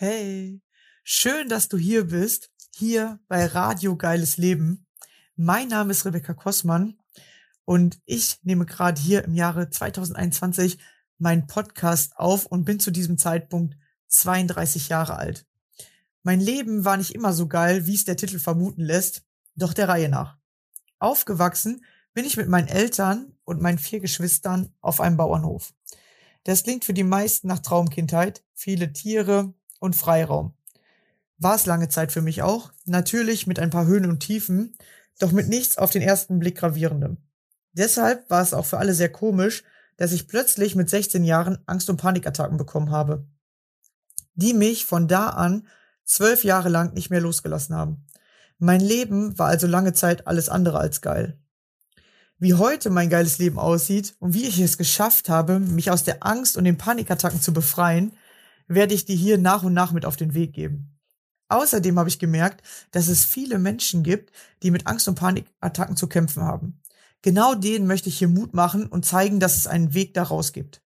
Hey, schön, dass du hier bist, hier bei Radio Geiles Leben. Mein Name ist Rebecca Kossmann und ich nehme gerade hier im Jahre 2021 meinen Podcast auf und bin zu diesem Zeitpunkt 32 Jahre alt. Mein Leben war nicht immer so geil, wie es der Titel vermuten lässt, doch der Reihe nach. Aufgewachsen bin ich mit meinen Eltern und meinen vier Geschwistern auf einem Bauernhof. Das klingt für die meisten nach Traumkindheit, viele Tiere, und Freiraum. War es lange Zeit für mich auch, natürlich mit ein paar Höhen und Tiefen, doch mit nichts auf den ersten Blick gravierendem. Deshalb war es auch für alle sehr komisch, dass ich plötzlich mit 16 Jahren Angst- und Panikattacken bekommen habe, die mich von da an zwölf Jahre lang nicht mehr losgelassen haben. Mein Leben war also lange Zeit alles andere als geil. Wie heute mein geiles Leben aussieht und wie ich es geschafft habe, mich aus der Angst und den Panikattacken zu befreien, werde ich dir hier nach und nach mit auf den Weg geben. Außerdem habe ich gemerkt, dass es viele Menschen gibt, die mit Angst und Panikattacken zu kämpfen haben. Genau denen möchte ich hier Mut machen und zeigen, dass es einen Weg daraus gibt.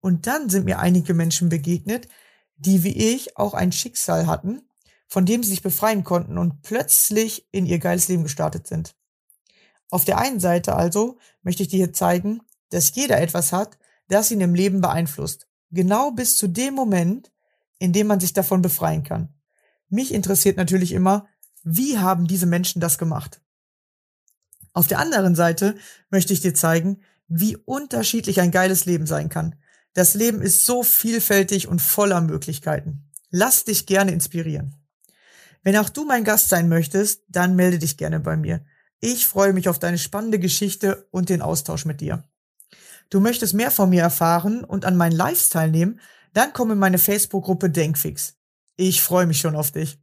Und dann sind mir einige Menschen begegnet, die wie ich auch ein Schicksal hatten, von dem sie sich befreien konnten und plötzlich in ihr geiles Leben gestartet sind. Auf der einen Seite also möchte ich dir hier zeigen, dass jeder etwas hat, das ihn im Leben beeinflusst Genau bis zu dem Moment, in dem man sich davon befreien kann. Mich interessiert natürlich immer, wie haben diese Menschen das gemacht? Auf der anderen Seite möchte ich dir zeigen, wie unterschiedlich ein geiles Leben sein kann. Das Leben ist so vielfältig und voller Möglichkeiten. Lass dich gerne inspirieren. Wenn auch du mein Gast sein möchtest, dann melde dich gerne bei mir. Ich freue mich auf deine spannende Geschichte und den Austausch mit dir du möchtest mehr von mir erfahren und an meinen Lives teilnehmen, dann komm in meine Facebook-Gruppe Denkfix. Ich freue mich schon auf dich.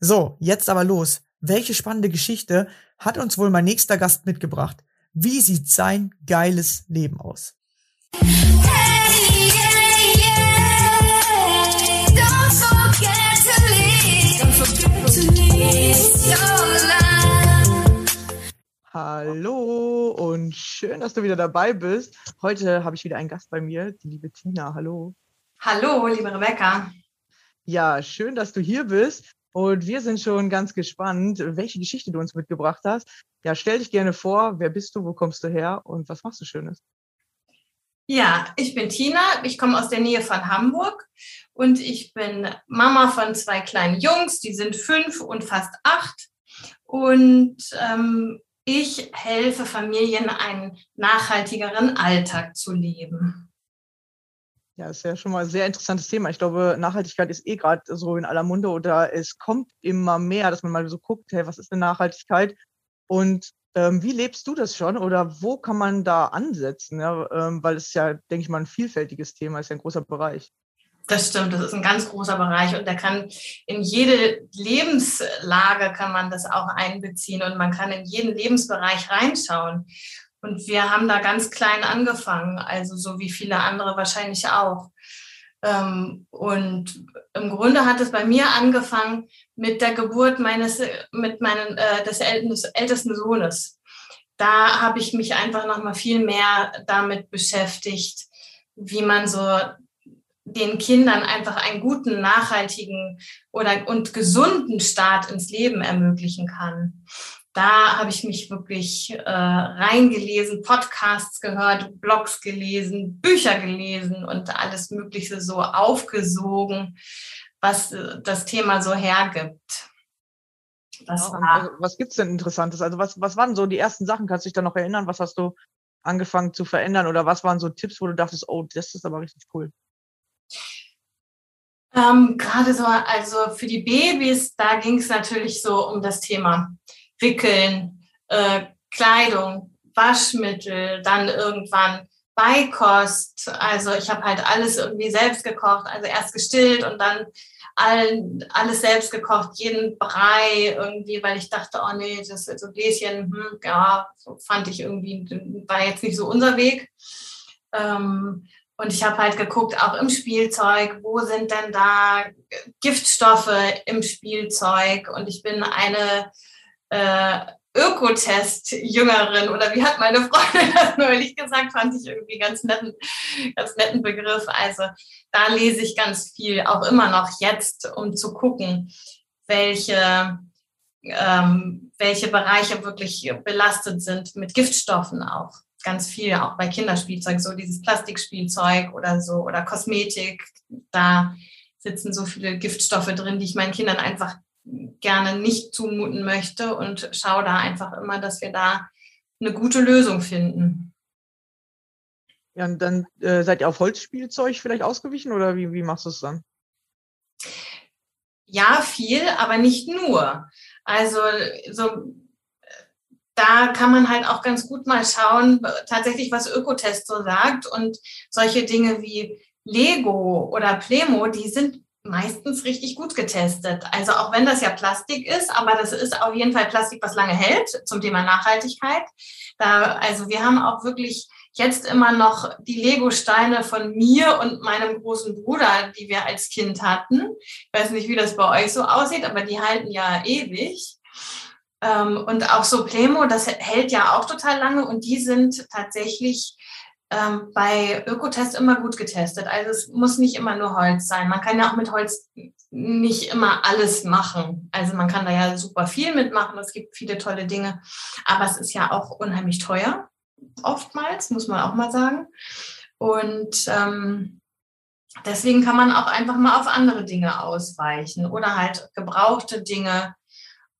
So, jetzt aber los. Welche spannende Geschichte hat uns wohl mein nächster Gast mitgebracht? Wie sieht sein geiles Leben aus? Hey, yeah, yeah. Hallo und schön, dass du wieder dabei bist. Heute habe ich wieder einen Gast bei mir, die liebe Tina. Hallo. Hallo, liebe Rebecca. Ja, schön, dass du hier bist. Und wir sind schon ganz gespannt, welche Geschichte du uns mitgebracht hast. Ja, stell dich gerne vor. Wer bist du? Wo kommst du her? Und was machst du Schönes? Ja, ich bin Tina. Ich komme aus der Nähe von Hamburg und ich bin Mama von zwei kleinen Jungs. Die sind fünf und fast acht. Und ähm, ich helfe Familien, einen nachhaltigeren Alltag zu leben. Ja, ist ja schon mal ein sehr interessantes Thema. Ich glaube, Nachhaltigkeit ist eh gerade so in aller Munde oder es kommt immer mehr, dass man mal so guckt, hey, was ist denn Nachhaltigkeit? Und ähm, wie lebst du das schon oder wo kann man da ansetzen? Ja, ähm, weil es ja, denke ich mal, ein vielfältiges Thema ist, ja ein großer Bereich. Das stimmt, das ist ein ganz großer Bereich und der kann in jede Lebenslage kann man das auch einbeziehen und man kann in jeden Lebensbereich reinschauen. Und wir haben da ganz klein angefangen, also so wie viele andere wahrscheinlich auch. Ähm, und im Grunde hat es bei mir angefangen mit der Geburt meines, mit meinen, äh, des ältesten Sohnes. Da habe ich mich einfach noch mal viel mehr damit beschäftigt, wie man so den Kindern einfach einen guten, nachhaltigen oder und gesunden Start ins Leben ermöglichen kann. Da habe ich mich wirklich äh, reingelesen, Podcasts gehört, Blogs gelesen, Bücher gelesen und alles Mögliche so aufgesogen, was äh, das Thema so hergibt. Das ja, also, was gibt's denn Interessantes? Also was, was waren so die ersten Sachen? Kannst du dich da noch erinnern? Was hast du angefangen zu verändern? Oder was waren so Tipps, wo du dachtest, oh, das ist aber richtig cool? Ähm, Gerade so, also für die Babys, da ging es natürlich so um das Thema Wickeln, äh, Kleidung, Waschmittel, dann irgendwann Beikost. Also ich habe halt alles irgendwie selbst gekocht, also erst gestillt und dann all, alles selbst gekocht, jeden Brei irgendwie, weil ich dachte, oh nee, das ist so Gläschen, hm, ja, so fand ich irgendwie, war jetzt nicht so unser Weg. Ähm, und ich habe halt geguckt, auch im Spielzeug, wo sind denn da Giftstoffe im Spielzeug? Und ich bin eine äh, Ökotest-Jüngerin oder wie hat meine Freundin das neulich gesagt, fand ich irgendwie ganz netten, ganz netten Begriff. Also da lese ich ganz viel, auch immer noch jetzt, um zu gucken, welche, ähm, welche Bereiche wirklich belastet sind mit Giftstoffen auch. Ganz viel, auch bei Kinderspielzeug, so dieses Plastikspielzeug oder so oder Kosmetik. Da sitzen so viele Giftstoffe drin, die ich meinen Kindern einfach gerne nicht zumuten möchte und schaue da einfach immer, dass wir da eine gute Lösung finden. Ja, und dann äh, seid ihr auf Holzspielzeug vielleicht ausgewichen oder wie, wie machst du es dann? Ja, viel, aber nicht nur. Also so da kann man halt auch ganz gut mal schauen, tatsächlich, was Ökotest so sagt. Und solche Dinge wie Lego oder Plemo, die sind meistens richtig gut getestet. Also auch wenn das ja Plastik ist, aber das ist auf jeden Fall Plastik, was lange hält zum Thema Nachhaltigkeit. Da, also wir haben auch wirklich jetzt immer noch die Lego-Steine von mir und meinem großen Bruder, die wir als Kind hatten. Ich weiß nicht, wie das bei euch so aussieht, aber die halten ja ewig. Ähm, und auch so Plemo, das hält ja auch total lange und die sind tatsächlich ähm, bei Ökotest immer gut getestet. Also es muss nicht immer nur Holz sein. Man kann ja auch mit Holz nicht immer alles machen. Also man kann da ja super viel mitmachen. Es gibt viele tolle Dinge. Aber es ist ja auch unheimlich teuer. Oftmals, muss man auch mal sagen. Und ähm, deswegen kann man auch einfach mal auf andere Dinge ausweichen oder halt gebrauchte Dinge,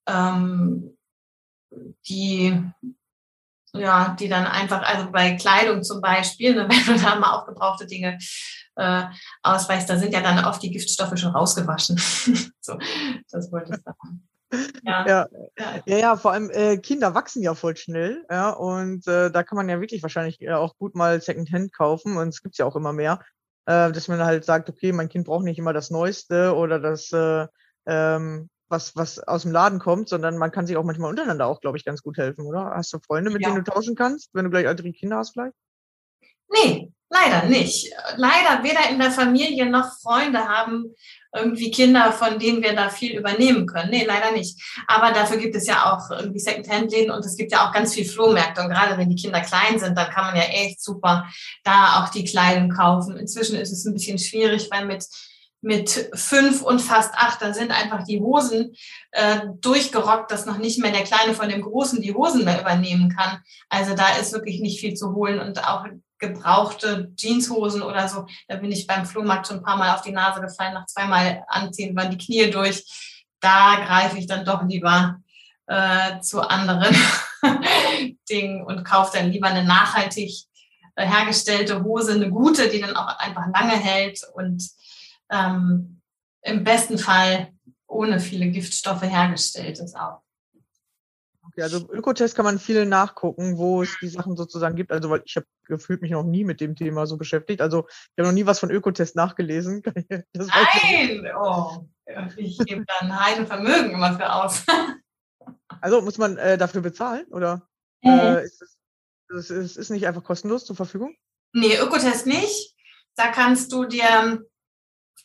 ähm, die ja, die dann einfach, also bei Kleidung zum Beispiel, ne, wenn du da mal aufgebrauchte Dinge äh, ausweist, da sind ja dann oft die Giftstoffe schon rausgewaschen. so, das wollte ich sagen. Ja. Ja, ja, ja, vor allem äh, Kinder wachsen ja voll schnell, ja, und äh, da kann man ja wirklich wahrscheinlich äh, auch gut mal Secondhand kaufen und es gibt ja auch immer mehr, äh, dass man halt sagt, okay, mein Kind braucht nicht immer das Neueste oder das äh, ähm, was, was aus dem Laden kommt, sondern man kann sich auch manchmal untereinander auch, glaube ich, ganz gut helfen, oder? Hast du Freunde, mit ja. denen du tauschen kannst, wenn du gleich ältere Kinder hast vielleicht? Nee, leider nicht. Leider weder in der Familie noch Freunde haben irgendwie Kinder, von denen wir da viel übernehmen können. Nee, leider nicht. Aber dafür gibt es ja auch irgendwie Secondhand-Läden und es gibt ja auch ganz viel Flohmärkte. Und gerade wenn die Kinder klein sind, dann kann man ja echt super da auch die Kleidung kaufen. Inzwischen ist es ein bisschen schwierig, weil mit mit fünf und fast acht, da sind einfach die Hosen äh, durchgerockt, dass noch nicht mehr der Kleine von dem Großen die Hosen mehr übernehmen kann. Also da ist wirklich nicht viel zu holen und auch gebrauchte Jeanshosen oder so. Da bin ich beim Flohmarkt schon ein paar Mal auf die Nase gefallen, nach zweimal anziehen waren die Knie durch. Da greife ich dann doch lieber äh, zu anderen Dingen und kaufe dann lieber eine nachhaltig äh, hergestellte Hose, eine gute, die dann auch einfach lange hält und ähm, im besten Fall ohne viele Giftstoffe hergestellt ist auch. Okay, also Ökotest kann man viel nachgucken, wo es die Sachen sozusagen gibt. Also weil ich habe gefühlt mich noch nie mit dem Thema so beschäftigt. Also ich habe noch nie was von Ökotest nachgelesen. Nein! Oh, ich gebe dann ein Vermögen immer für aus. also muss man äh, dafür bezahlen oder mhm. äh, ist es, ist, ist nicht einfach kostenlos zur Verfügung? Nee, Ökotest nicht. Da kannst du dir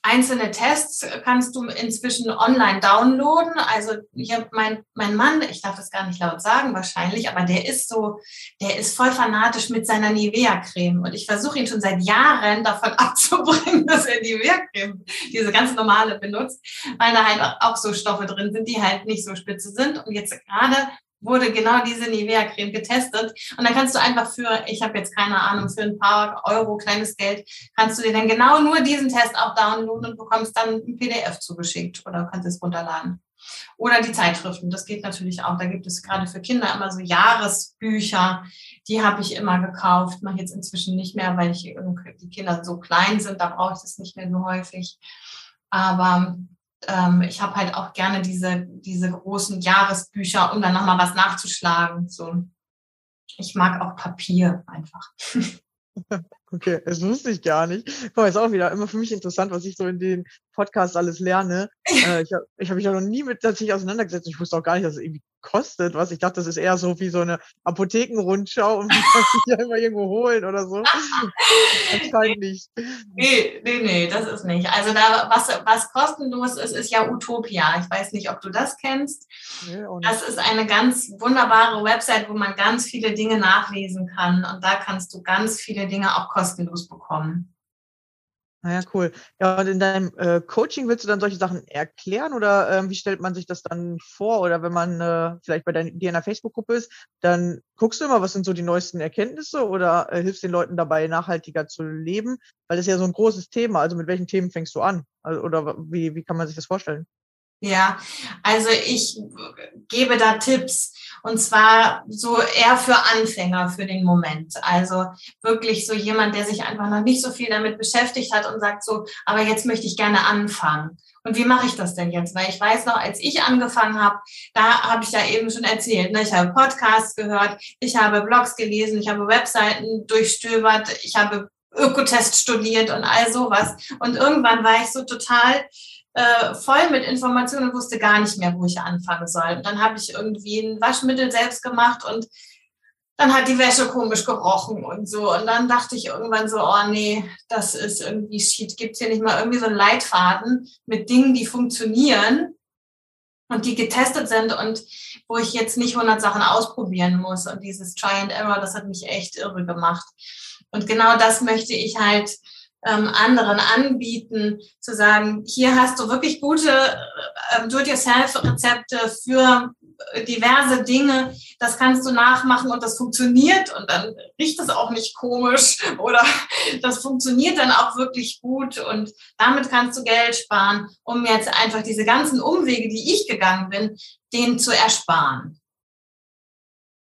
Einzelne Tests kannst du inzwischen online downloaden. Also habe mein, mein Mann, ich darf das gar nicht laut sagen wahrscheinlich, aber der ist so, der ist voll fanatisch mit seiner Nivea-Creme. Und ich versuche ihn schon seit Jahren davon abzubringen, dass er Nivea-Creme, diese ganz normale benutzt, weil da halt auch so Stoffe drin sind, die halt nicht so spitze sind. Und jetzt gerade wurde genau diese Nivea-Creme getestet. Und dann kannst du einfach für, ich habe jetzt keine Ahnung, für ein paar Euro kleines Geld, kannst du dir dann genau nur diesen Test auch downloaden und bekommst dann ein PDF zugeschickt oder kannst es runterladen. Oder die Zeitschriften, das geht natürlich auch. Da gibt es gerade für Kinder immer so Jahresbücher, die habe ich immer gekauft, mache jetzt inzwischen nicht mehr, weil ich, die Kinder so klein sind, da brauche ich das nicht mehr so häufig. Aber ähm, ich habe halt auch gerne diese, diese großen Jahresbücher, um dann nochmal was nachzuschlagen. So. Ich mag auch Papier einfach. Okay, das wusste ich gar nicht. Mal, ist auch wieder immer für mich interessant, was ich so in den Podcasts alles lerne. Äh, ich habe ich hab mich ja noch nie mit tatsächlich auseinandergesetzt. Ich wusste auch gar nicht, dass es irgendwie kostet, was. Ich dachte, das ist eher so wie so eine Apothekenrundschau und man kann sich ja immer irgendwo holen oder so. Anscheinend nicht. Nee, nee, nee, das ist nicht. Also da, was, was kostenlos ist, ist ja Utopia. Ich weiß nicht, ob du das kennst. Nee, das ist eine ganz wunderbare Website, wo man ganz viele Dinge nachlesen kann. Und da kannst du ganz viele Dinge auch kostenlos bekommen. Naja, cool. Ja, und in deinem äh, Coaching willst du dann solche Sachen erklären oder äh, wie stellt man sich das dann vor? Oder wenn man äh, vielleicht bei dein, dir in der Facebook-Gruppe ist, dann guckst du immer, was sind so die neuesten Erkenntnisse oder äh, hilfst den Leuten dabei, nachhaltiger zu leben? Weil das ist ja so ein großes Thema. Also mit welchen Themen fängst du an? Also, oder wie, wie kann man sich das vorstellen? Ja, also ich gebe da Tipps und zwar so eher für Anfänger für den Moment. Also wirklich so jemand, der sich einfach noch nicht so viel damit beschäftigt hat und sagt so, aber jetzt möchte ich gerne anfangen. Und wie mache ich das denn jetzt? Weil ich weiß noch, als ich angefangen habe, da habe ich ja eben schon erzählt, ne? ich habe Podcasts gehört, ich habe Blogs gelesen, ich habe Webseiten durchstöbert, ich habe Ökotest studiert und all sowas. Und irgendwann war ich so total äh, voll mit Informationen und wusste gar nicht mehr, wo ich anfangen soll. Und dann habe ich irgendwie ein Waschmittel selbst gemacht und dann hat die Wäsche komisch gerochen und so. Und dann dachte ich irgendwann so, oh nee, das ist irgendwie shit. Gibt es hier nicht mal irgendwie so einen Leitfaden mit Dingen, die funktionieren und die getestet sind und wo ich jetzt nicht 100 Sachen ausprobieren muss. Und dieses Try and Error, das hat mich echt irre gemacht. Und genau das möchte ich halt ähm, anderen anbieten, zu sagen, hier hast du wirklich gute äh, Do-it-yourself-Rezepte für diverse Dinge, das kannst du nachmachen und das funktioniert. Und dann riecht es auch nicht komisch oder das funktioniert dann auch wirklich gut. Und damit kannst du Geld sparen, um jetzt einfach diese ganzen Umwege, die ich gegangen bin, denen zu ersparen.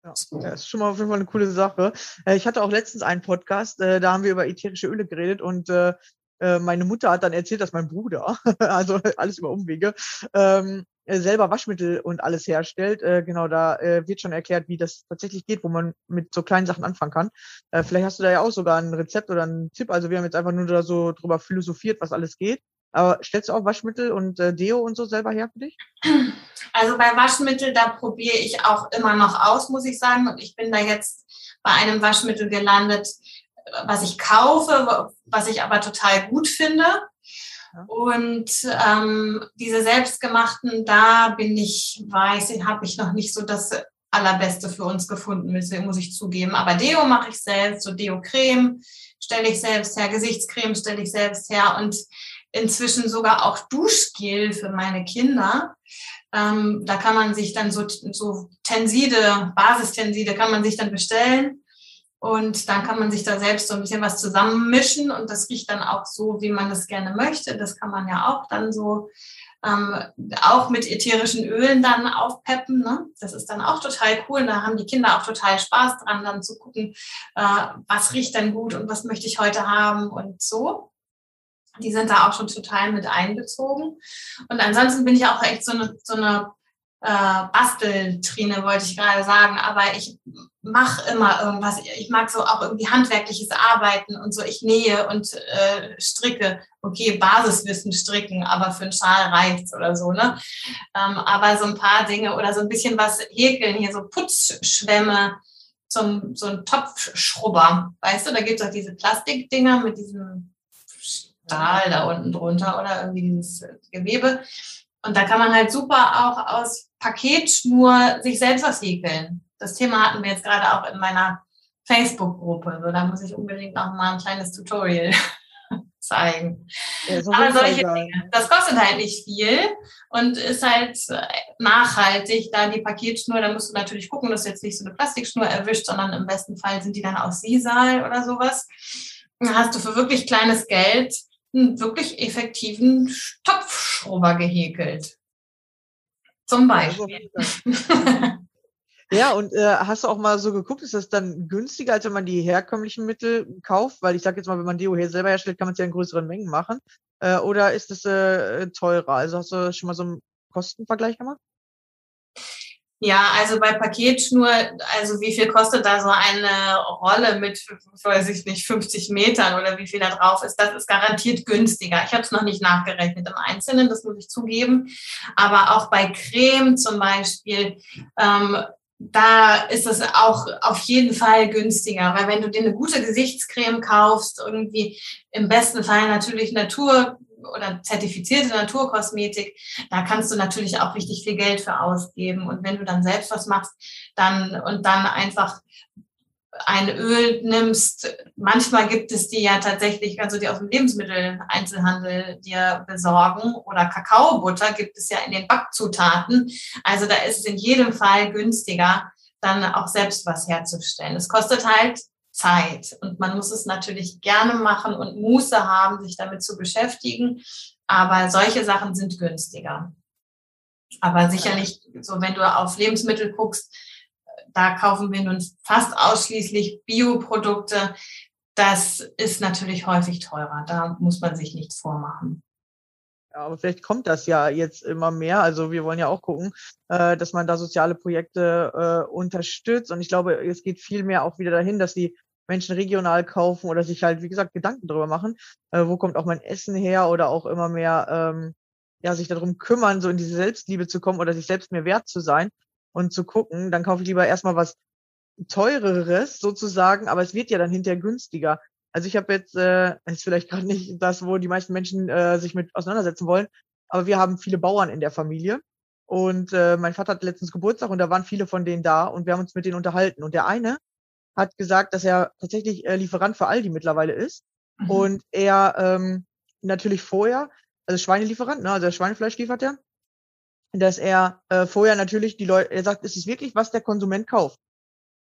Ja, das ist schon mal auf jeden Fall eine coole Sache. Äh, ich hatte auch letztens einen Podcast, äh, da haben wir über ätherische Öle geredet und äh, meine Mutter hat dann erzählt, dass mein Bruder, also alles über Umwege, ähm, selber Waschmittel und alles herstellt. Genau, da wird schon erklärt, wie das tatsächlich geht, wo man mit so kleinen Sachen anfangen kann. Vielleicht hast du da ja auch sogar ein Rezept oder einen Tipp. Also wir haben jetzt einfach nur da so drüber philosophiert, was alles geht. Aber stellst du auch Waschmittel und Deo und so selber her für dich? Also bei Waschmittel, da probiere ich auch immer noch aus, muss ich sagen. Und ich bin da jetzt bei einem Waschmittel gelandet, was ich kaufe, was ich aber total gut finde. Und ähm, diese selbstgemachten, da bin ich, weiß ich, habe ich noch nicht so das allerbeste für uns gefunden, muss ich zugeben. Aber Deo mache ich selbst, so Deo-Creme stelle ich selbst her, Gesichtscreme stelle ich selbst her und inzwischen sogar auch Duschgel für meine Kinder. Ähm, da kann man sich dann so, so Tenside, Basistenside kann man sich dann bestellen. Und dann kann man sich da selbst so ein bisschen was zusammenmischen und das riecht dann auch so, wie man das gerne möchte. Das kann man ja auch dann so ähm, auch mit ätherischen Ölen dann aufpeppen. Ne? Das ist dann auch total cool. Da haben die Kinder auch total Spaß dran, dann zu gucken, äh, was riecht denn gut und was möchte ich heute haben und so. Die sind da auch schon total mit einbezogen. Und ansonsten bin ich auch echt so eine, so eine äh, Basteltrine, wollte ich gerade sagen. Aber ich mache immer irgendwas. Ich mag so auch irgendwie handwerkliches Arbeiten und so. Ich nähe und äh, stricke. Okay, Basiswissen stricken, aber für einen Schal reicht's oder so, ne? Ähm, aber so ein paar Dinge oder so ein bisschen was häkeln, hier so Putzschwämme zum so ein Topfschrubber. Weißt du, da gibt's auch diese Plastikdinger mit diesem Stahl da unten drunter oder irgendwie dieses Gewebe. Und da kann man halt super auch aus Paketschnur sich selbst was häkeln. Das Thema hatten wir jetzt gerade auch in meiner Facebook-Gruppe. So, da muss ich unbedingt noch mal ein kleines Tutorial zeigen. Ja, Aber solche Dinge, das kostet halt nicht viel und ist halt nachhaltig. Da die Paketschnur, da musst du natürlich gucken, dass du jetzt nicht so eine Plastikschnur erwischt, sondern im besten Fall sind die dann aus Sisal oder sowas. Dann hast du für wirklich kleines Geld einen wirklich effektiven Topfschrubber gehäkelt. Zum Beispiel. Ja, und äh, hast du auch mal so geguckt, ist das dann günstiger, als wenn man die herkömmlichen Mittel kauft? Weil ich sage jetzt mal, wenn man Deo hier selber herstellt, kann man es ja in größeren Mengen machen. Äh, oder ist es äh, teurer? Also hast du schon mal so einen Kostenvergleich gemacht? Ja, also bei Paketschnur, also wie viel kostet da so eine Rolle mit, weiß ich nicht, 50 Metern oder wie viel da drauf ist, das ist garantiert günstiger. Ich habe es noch nicht nachgerechnet im Einzelnen, das muss ich zugeben. Aber auch bei Creme zum Beispiel, ähm, da ist es auch auf jeden Fall günstiger, weil wenn du dir eine gute Gesichtscreme kaufst, irgendwie im besten Fall natürlich Natur oder zertifizierte Naturkosmetik, da kannst du natürlich auch richtig viel Geld für ausgeben. Und wenn du dann selbst was machst, dann und dann einfach ein Öl nimmst, manchmal gibt es die ja tatsächlich, kannst du die aus dem Lebensmitteleinzelhandel dir besorgen oder Kakaobutter gibt es ja in den Backzutaten. Also da ist es in jedem Fall günstiger, dann auch selbst was herzustellen. Es kostet halt Zeit. Und man muss es natürlich gerne machen und Muße haben, sich damit zu beschäftigen. Aber solche Sachen sind günstiger. Aber sicherlich, so wenn du auf Lebensmittel guckst, da kaufen wir nun fast ausschließlich Bioprodukte. Das ist natürlich häufig teurer. Da muss man sich nichts vormachen. Ja, aber vielleicht kommt das ja jetzt immer mehr. Also wir wollen ja auch gucken, äh, dass man da soziale Projekte äh, unterstützt. Und ich glaube, es geht viel mehr auch wieder dahin, dass die Menschen regional kaufen oder sich halt, wie gesagt, Gedanken darüber machen, äh, wo kommt auch mein Essen her? Oder auch immer mehr ähm, ja, sich darum kümmern, so in diese Selbstliebe zu kommen oder sich selbst mehr wert zu sein und zu gucken, dann kaufe ich lieber erstmal was teureres sozusagen, aber es wird ja dann hinterher günstiger. Also ich habe jetzt, äh, ist vielleicht gerade nicht das, wo die meisten Menschen äh, sich mit auseinandersetzen wollen, aber wir haben viele Bauern in der Familie und äh, mein Vater hat letztens Geburtstag und da waren viele von denen da und wir haben uns mit denen unterhalten. Und der eine hat gesagt, dass er tatsächlich äh, Lieferant für Aldi mittlerweile ist. Mhm. Und er ähm, natürlich vorher, also Schweinelieferant, ne, also Schweinefleisch liefert er, dass er äh, vorher natürlich die Leute, er sagt, es ist wirklich, was der Konsument kauft.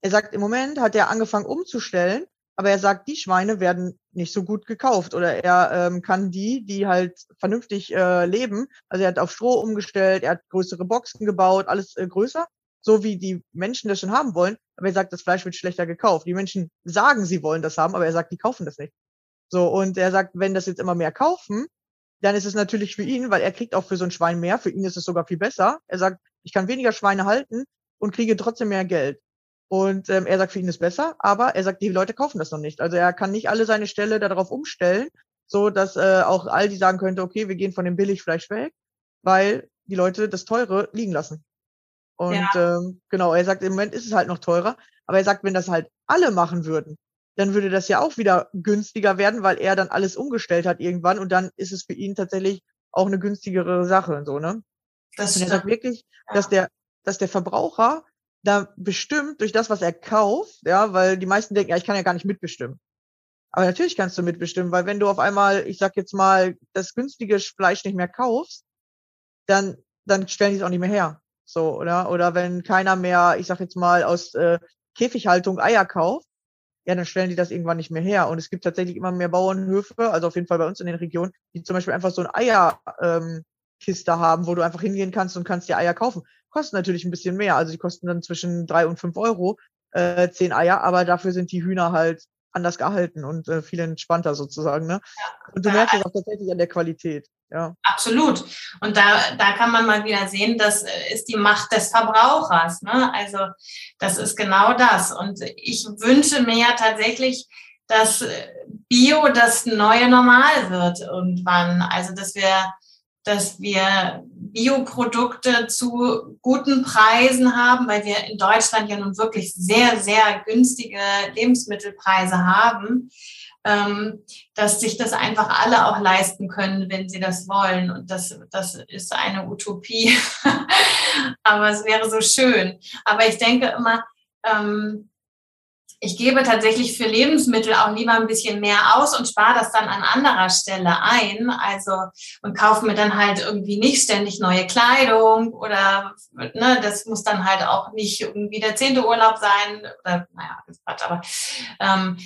Er sagt, im Moment hat er angefangen umzustellen, aber er sagt, die Schweine werden nicht so gut gekauft oder er ähm, kann die, die halt vernünftig äh, leben, also er hat auf Stroh umgestellt, er hat größere Boxen gebaut, alles äh, größer so wie die Menschen das schon haben wollen, aber er sagt, das Fleisch wird schlechter gekauft. Die Menschen sagen, sie wollen das haben, aber er sagt, die kaufen das nicht. So, und er sagt, wenn das jetzt immer mehr kaufen, dann ist es natürlich für ihn, weil er kriegt auch für so ein Schwein mehr, für ihn ist es sogar viel besser. Er sagt, ich kann weniger Schweine halten und kriege trotzdem mehr Geld. Und ähm, er sagt, für ihn ist besser, aber er sagt, die Leute kaufen das noch nicht. Also er kann nicht alle seine Ställe darauf umstellen, so dass äh, auch Aldi sagen könnte, okay, wir gehen von dem Billigfleisch weg, weil die Leute das Teure liegen lassen. Und ja. ähm, genau, er sagt, im Moment ist es halt noch teurer, aber er sagt, wenn das halt alle machen würden, dann würde das ja auch wieder günstiger werden, weil er dann alles umgestellt hat irgendwann und dann ist es für ihn tatsächlich auch eine günstigere Sache und so, ne? Das und er sagt wirklich, ja. dass der, dass der Verbraucher da bestimmt durch das, was er kauft, ja, weil die meisten denken, ja, ich kann ja gar nicht mitbestimmen. Aber natürlich kannst du mitbestimmen, weil wenn du auf einmal, ich sag jetzt mal, das günstige Fleisch nicht mehr kaufst, dann, dann stellen die es auch nicht mehr her. So, oder? Oder wenn keiner mehr, ich sag jetzt mal, aus äh, Käfighaltung Eier kauft, ja, dann stellen die das irgendwann nicht mehr her. Und es gibt tatsächlich immer mehr Bauernhöfe, also auf jeden Fall bei uns in den Regionen, die zum Beispiel einfach so ein Eierkiste ähm, haben, wo du einfach hingehen kannst und kannst dir Eier kaufen. Kosten natürlich ein bisschen mehr. Also die kosten dann zwischen drei und fünf Euro, äh, zehn Eier, aber dafür sind die Hühner halt anders gehalten und äh, viel entspannter sozusagen. Ne? Und du merkst es auch tatsächlich an der Qualität. Ja. Absolut. Und da, da kann man mal wieder sehen, das äh, ist die Macht des Verbrauchers. Ne? Also das ist genau das. Und ich wünsche mir ja tatsächlich, dass äh, Bio das neue Normal wird irgendwann. Also dass wir, dass wir Bioprodukte zu guten Preisen haben, weil wir in Deutschland ja nun wirklich sehr, sehr günstige Lebensmittelpreise haben dass sich das einfach alle auch leisten können, wenn sie das wollen. Und das, das ist eine Utopie. Aber es wäre so schön. Aber ich denke immer, ähm, ich gebe tatsächlich für Lebensmittel auch lieber ein bisschen mehr aus und spare das dann an anderer Stelle ein. Also und kaufe mir dann halt irgendwie nicht ständig neue Kleidung oder ne, das muss dann halt auch nicht irgendwie der zehnte Urlaub sein. Oder naja, Quatsch, aber ähm,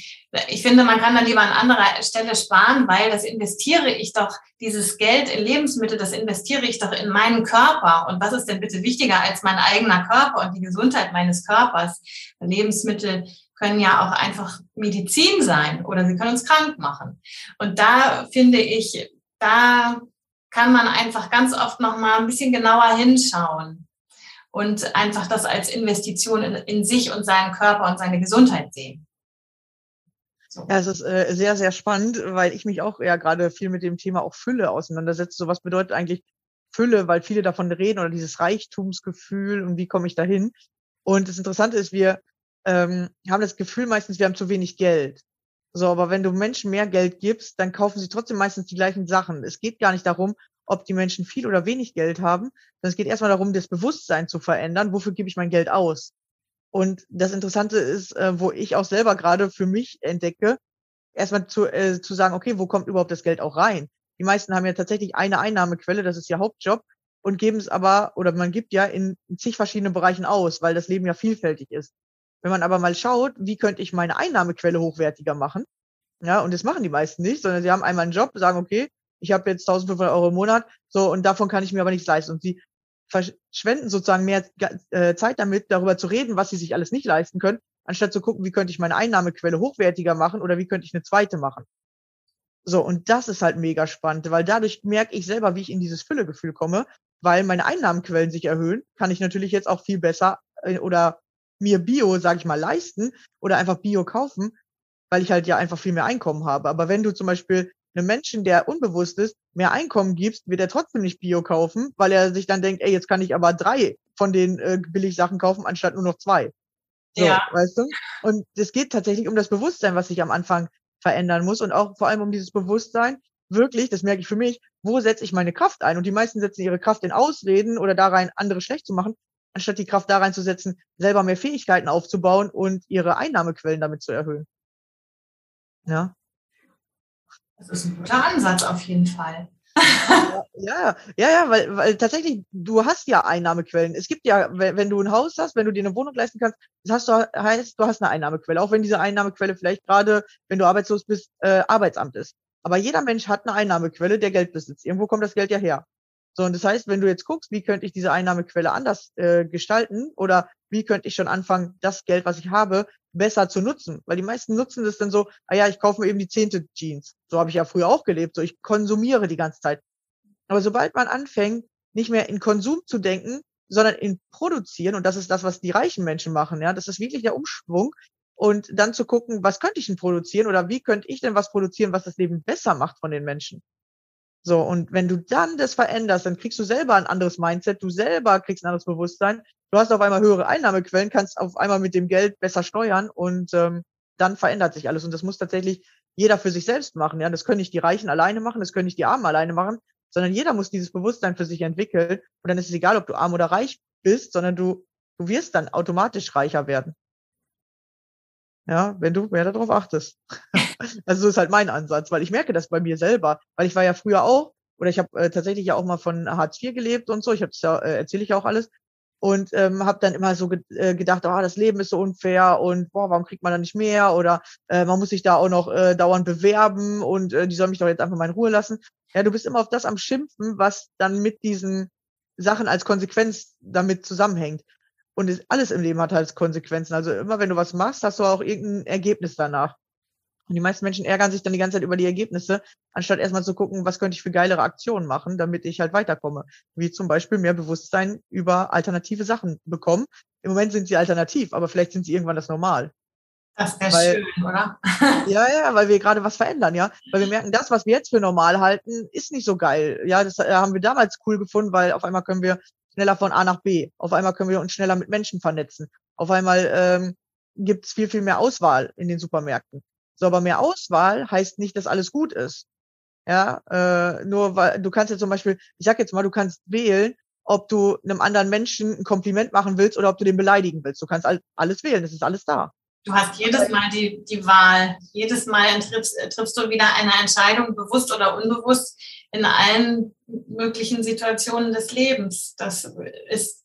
ich finde, man kann dann lieber an anderer Stelle sparen, weil das investiere ich doch, dieses Geld in Lebensmittel, das investiere ich doch in meinen Körper. Und was ist denn bitte wichtiger als mein eigener Körper und die Gesundheit meines Körpers? Lebensmittel können ja auch einfach Medizin sein oder sie können uns krank machen. Und da finde ich, da kann man einfach ganz oft noch mal ein bisschen genauer hinschauen. und einfach das als Investition in, in sich und seinen Körper und seine Gesundheit sehen. So. Ja, es ist äh, sehr, sehr spannend, weil ich mich auch ja gerade viel mit dem Thema auch Fülle auseinandersetze. So was bedeutet eigentlich Fülle, weil viele davon reden oder dieses Reichtumsgefühl und wie komme ich dahin. Und das Interessante ist, wir ähm, haben das Gefühl meistens, wir haben zu wenig Geld. So, aber wenn du Menschen mehr Geld gibst, dann kaufen sie trotzdem meistens die gleichen Sachen. Es geht gar nicht darum, ob die Menschen viel oder wenig Geld haben, sondern es geht erstmal darum, das Bewusstsein zu verändern. Wofür gebe ich mein Geld aus? Und das Interessante ist, äh, wo ich auch selber gerade für mich entdecke, erstmal zu, äh, zu sagen, okay, wo kommt überhaupt das Geld auch rein? Die meisten haben ja tatsächlich eine Einnahmequelle, das ist ihr Hauptjob, und geben es aber, oder man gibt ja in zig verschiedenen Bereichen aus, weil das Leben ja vielfältig ist. Wenn man aber mal schaut, wie könnte ich meine Einnahmequelle hochwertiger machen, ja, und das machen die meisten nicht, sondern sie haben einmal einen Job, sagen, okay, ich habe jetzt 1500 Euro im Monat, so, und davon kann ich mir aber nichts leisten. Und sie verschwenden sozusagen mehr äh, Zeit damit, darüber zu reden, was sie sich alles nicht leisten können, anstatt zu gucken, wie könnte ich meine Einnahmequelle hochwertiger machen oder wie könnte ich eine zweite machen. So, und das ist halt mega spannend, weil dadurch merke ich selber, wie ich in dieses Füllegefühl komme, weil meine Einnahmenquellen sich erhöhen, kann ich natürlich jetzt auch viel besser äh, oder mir Bio, sage ich mal, leisten oder einfach Bio kaufen, weil ich halt ja einfach viel mehr Einkommen habe. Aber wenn du zum Beispiel einem Menschen, der unbewusst ist, mehr Einkommen gibst, wird er trotzdem nicht Bio kaufen, weil er sich dann denkt, ey, jetzt kann ich aber drei von den äh, Billigsachen kaufen, anstatt nur noch zwei. So, ja. weißt du? Und es geht tatsächlich um das Bewusstsein, was sich am Anfang verändern muss und auch vor allem um dieses Bewusstsein, wirklich, das merke ich für mich, wo setze ich meine Kraft ein? Und die meisten setzen ihre Kraft in Ausreden oder da rein, andere schlecht zu machen, anstatt die Kraft da reinzusetzen, selber mehr Fähigkeiten aufzubauen und ihre Einnahmequellen damit zu erhöhen. Ja. Das ist ein guter Ansatz auf jeden Fall. ja, ja, ja, weil, weil tatsächlich, du hast ja Einnahmequellen. Es gibt ja, wenn, wenn du ein Haus hast, wenn du dir eine Wohnung leisten kannst, das hast du, heißt, du hast eine Einnahmequelle. Auch wenn diese Einnahmequelle vielleicht gerade, wenn du arbeitslos bist, äh, Arbeitsamt ist. Aber jeder Mensch hat eine Einnahmequelle, der Geld besitzt. Irgendwo kommt das Geld ja her. So, und das heißt, wenn du jetzt guckst, wie könnte ich diese Einnahmequelle anders äh, gestalten oder wie könnte ich schon anfangen, das Geld, was ich habe, besser zu nutzen. Weil die meisten nutzen das dann so, ah ja, ich kaufe mir eben die zehnte Jeans. So habe ich ja früher auch gelebt. So, ich konsumiere die ganze Zeit. Aber sobald man anfängt, nicht mehr in Konsum zu denken, sondern in Produzieren, und das ist das, was die reichen Menschen machen, ja, das ist wirklich der Umschwung. Und dann zu gucken, was könnte ich denn produzieren oder wie könnte ich denn was produzieren, was das Leben besser macht von den Menschen. So, und wenn du dann das veränderst, dann kriegst du selber ein anderes Mindset, du selber kriegst ein anderes Bewusstsein, du hast auf einmal höhere Einnahmequellen, kannst auf einmal mit dem Geld besser steuern und ähm, dann verändert sich alles. Und das muss tatsächlich jeder für sich selbst machen. Ja, das können nicht die Reichen alleine machen, das können nicht die Armen alleine machen, sondern jeder muss dieses Bewusstsein für sich entwickeln. Und dann ist es egal, ob du arm oder reich bist, sondern du, du wirst dann automatisch reicher werden. Ja, wenn du mehr darauf achtest. also so ist halt mein Ansatz, weil ich merke das bei mir selber, weil ich war ja früher auch, oder ich habe äh, tatsächlich ja auch mal von Hartz IV gelebt und so, ich habe ja, äh, erzähle ich ja auch alles, und ähm, habe dann immer so ge äh, gedacht, oh, das Leben ist so unfair und boah, warum kriegt man da nicht mehr oder äh, man muss sich da auch noch äh, dauernd bewerben und äh, die sollen mich doch jetzt einfach mal in Ruhe lassen. Ja, du bist immer auf das am Schimpfen, was dann mit diesen Sachen als Konsequenz damit zusammenhängt. Und es, alles im Leben hat halt Konsequenzen. Also immer wenn du was machst, hast du auch irgendein Ergebnis danach. Und die meisten Menschen ärgern sich dann die ganze Zeit über die Ergebnisse, anstatt erstmal zu gucken, was könnte ich für geilere Aktionen machen, damit ich halt weiterkomme. Wie zum Beispiel mehr Bewusstsein über alternative Sachen bekommen. Im Moment sind sie alternativ, aber vielleicht sind sie irgendwann das Normal. Das wäre schön, oder? ja, ja, weil wir gerade was verändern, ja. Weil wir merken, das, was wir jetzt für normal halten, ist nicht so geil. Ja, das äh, haben wir damals cool gefunden, weil auf einmal können wir schneller von A nach B. Auf einmal können wir uns schneller mit Menschen vernetzen. Auf einmal ähm, gibt es viel, viel mehr Auswahl in den Supermärkten. So, aber mehr Auswahl heißt nicht, dass alles gut ist. Ja, äh, nur weil du kannst ja zum Beispiel, ich sag jetzt mal, du kannst wählen, ob du einem anderen Menschen ein Kompliment machen willst oder ob du den beleidigen willst. Du kannst alles wählen, das ist alles da. Du hast jedes Mal die, die Wahl. Jedes Mal triffst, triffst du wieder eine Entscheidung, bewusst oder unbewusst, in allen möglichen Situationen des Lebens. Das ist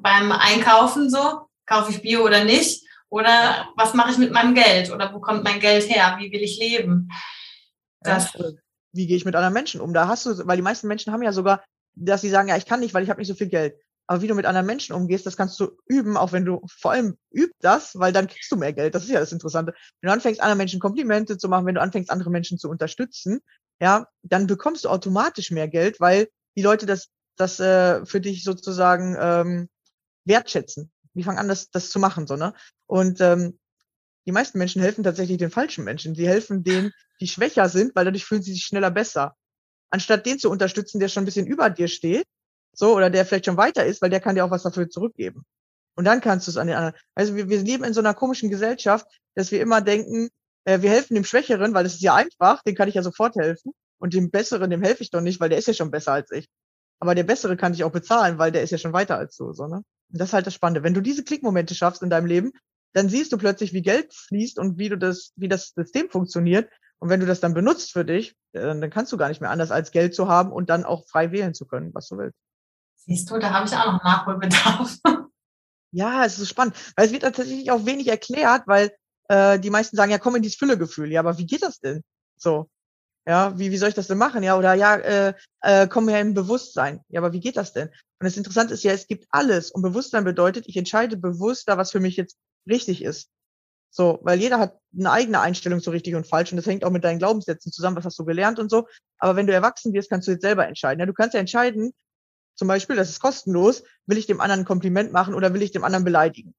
beim Einkaufen so, kaufe ich Bio oder nicht. Oder was mache ich mit meinem Geld? Oder wo kommt mein Geld her? Wie will ich leben? Das wie gehe ich mit anderen Menschen um? Da hast du, weil die meisten Menschen haben ja sogar, dass sie sagen, ja, ich kann nicht, weil ich habe nicht so viel Geld. Aber wie du mit anderen Menschen umgehst, das kannst du üben, auch wenn du vor allem übt das, weil dann kriegst du mehr Geld. Das ist ja das Interessante. Wenn du anfängst, anderen Menschen Komplimente zu machen, wenn du anfängst, andere Menschen zu unterstützen, ja, dann bekommst du automatisch mehr Geld, weil die Leute das das äh, für dich sozusagen ähm, wertschätzen. Die fangen an, das, das zu machen, so, ne? Und ähm, die meisten Menschen helfen tatsächlich den falschen Menschen. Sie helfen denen, die schwächer sind, weil dadurch fühlen sie sich schneller besser. Anstatt den zu unterstützen, der schon ein bisschen über dir steht, so, oder der vielleicht schon weiter ist, weil der kann dir auch was dafür zurückgeben. Und dann kannst du es an den anderen. Also wir, wir leben in so einer komischen Gesellschaft, dass wir immer denken, äh, wir helfen dem Schwächeren, weil es ist ja einfach, den kann ich ja sofort helfen. Und dem Besseren, dem helfe ich doch nicht, weil der ist ja schon besser als ich. Aber der Bessere kann ich auch bezahlen, weil der ist ja schon weiter als du. So, ne? Und das ist halt das Spannende. Wenn du diese Klickmomente schaffst in deinem Leben, dann siehst du plötzlich, wie Geld fließt und wie du das, wie das System funktioniert. Und wenn du das dann benutzt für dich, dann, dann kannst du gar nicht mehr anders als Geld zu haben und dann auch frei wählen zu können, was du willst. Siehst du, da habe ich auch noch Nachholbedarf. ja, es ist spannend, weil es wird tatsächlich auch wenig erklärt, weil äh, die meisten sagen, ja, komm in dieses Füllegefühl. Ja, aber wie geht das denn? So, ja, wie, wie soll ich das denn machen? Ja, oder ja, äh, äh, komm ja im Bewusstsein. Ja, aber wie geht das denn? Und das Interessante ist ja, es gibt alles. Und Bewusstsein bedeutet, ich entscheide bewusster, was für mich jetzt richtig ist. So, weil jeder hat eine eigene Einstellung zu richtig und falsch und das hängt auch mit deinen Glaubenssätzen zusammen, was hast du gelernt und so. Aber wenn du erwachsen wirst, kannst du jetzt selber entscheiden. Ja, du kannst ja entscheiden, zum Beispiel, das ist kostenlos, will ich dem anderen ein Kompliment machen oder will ich dem anderen beleidigen?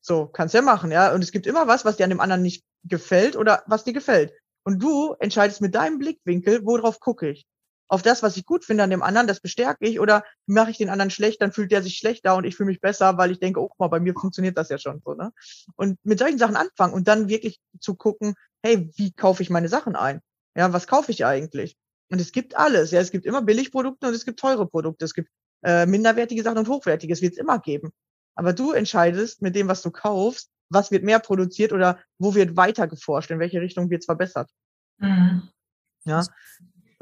So, kannst ja machen, ja. Und es gibt immer was, was dir an dem anderen nicht gefällt oder was dir gefällt. Und du entscheidest mit deinem Blickwinkel, worauf gucke ich auf das, was ich gut finde an dem anderen, das bestärke ich oder mache ich den anderen schlecht, dann fühlt der sich schlechter und ich fühle mich besser, weil ich denke, oh, guck mal, bei mir funktioniert das ja schon so, ne? Und mit solchen Sachen anfangen und dann wirklich zu gucken, hey, wie kaufe ich meine Sachen ein? Ja, was kaufe ich eigentlich? Und es gibt alles, ja, es gibt immer Billigprodukte und es gibt teure Produkte, es gibt äh, minderwertige Sachen und hochwertige, es wird es immer geben. Aber du entscheidest mit dem, was du kaufst, was wird mehr produziert oder wo wird weiter geforscht, in welche Richtung wird es verbessert. Mhm. Ja,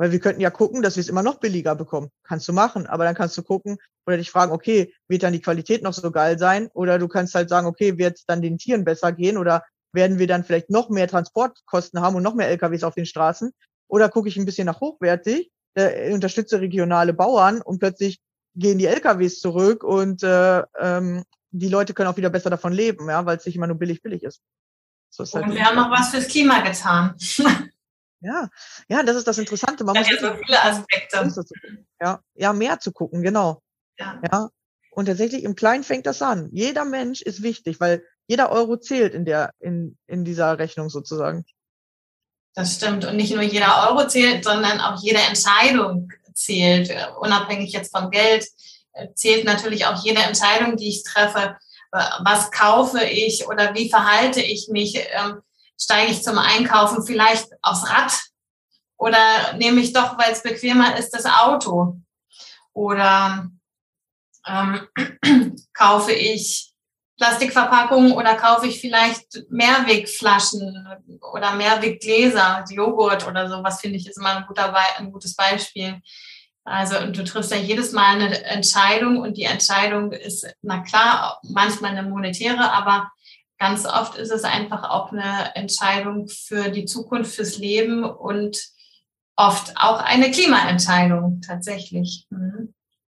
weil wir könnten ja gucken, dass wir es immer noch billiger bekommen. Kannst du machen, aber dann kannst du gucken oder dich fragen, okay, wird dann die Qualität noch so geil sein? Oder du kannst halt sagen, okay, wird es dann den Tieren besser gehen? Oder werden wir dann vielleicht noch mehr Transportkosten haben und noch mehr LKWs auf den Straßen? Oder gucke ich ein bisschen nach hochwertig, äh, unterstütze regionale Bauern und plötzlich gehen die LKWs zurück und äh, ähm, die Leute können auch wieder besser davon leben, ja, weil es nicht immer nur billig billig ist. So ist halt und wir haben noch was fürs Klima getan. Ja, ja, das ist das Interessante. Man muss ja so viele Aspekte. Ja, ja, mehr zu gucken, genau. Ja. ja. Und tatsächlich im Kleinen fängt das an. Jeder Mensch ist wichtig, weil jeder Euro zählt in der, in, in dieser Rechnung sozusagen. Das stimmt. Und nicht nur jeder Euro zählt, sondern auch jede Entscheidung zählt. Unabhängig jetzt vom Geld äh, zählt natürlich auch jede Entscheidung, die ich treffe. Was kaufe ich oder wie verhalte ich mich? Ähm, steige ich zum Einkaufen vielleicht aufs Rad oder nehme ich doch, weil es bequemer ist, das Auto oder ähm, kaufe ich Plastikverpackungen oder kaufe ich vielleicht Mehrwegflaschen oder Mehrweggläser, Joghurt oder so, was finde ich ist immer ein, guter, ein gutes Beispiel. Also du triffst ja jedes Mal eine Entscheidung und die Entscheidung ist, na klar, manchmal eine monetäre, aber Ganz oft ist es einfach auch eine Entscheidung für die Zukunft, fürs Leben und oft auch eine Klimaentscheidung tatsächlich. Mhm.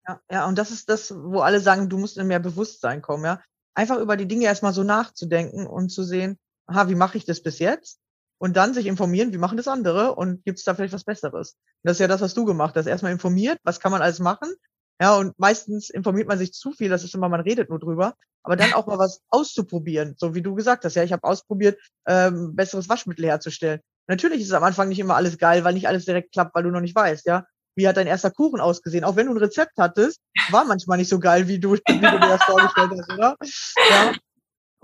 Ja, ja, und das ist das, wo alle sagen, du musst in mehr Bewusstsein kommen, ja. Einfach über die Dinge erstmal so nachzudenken und zu sehen, aha, wie mache ich das bis jetzt? Und dann sich informieren, wie machen das andere und gibt es da vielleicht was Besseres? Und das ist ja das, was du gemacht hast. Erstmal informiert, was kann man alles machen ja, und meistens informiert man sich zu viel, das ist immer, man redet nur drüber. Aber dann auch mal was auszuprobieren, so wie du gesagt hast. Ja, ich habe ausprobiert, ähm, besseres Waschmittel herzustellen. Natürlich ist es am Anfang nicht immer alles geil, weil nicht alles direkt klappt, weil du noch nicht weißt, ja. Wie hat dein erster Kuchen ausgesehen? Auch wenn du ein Rezept hattest, war manchmal nicht so geil, wie du, wie du dir das vorgestellt hast, oder? Ja.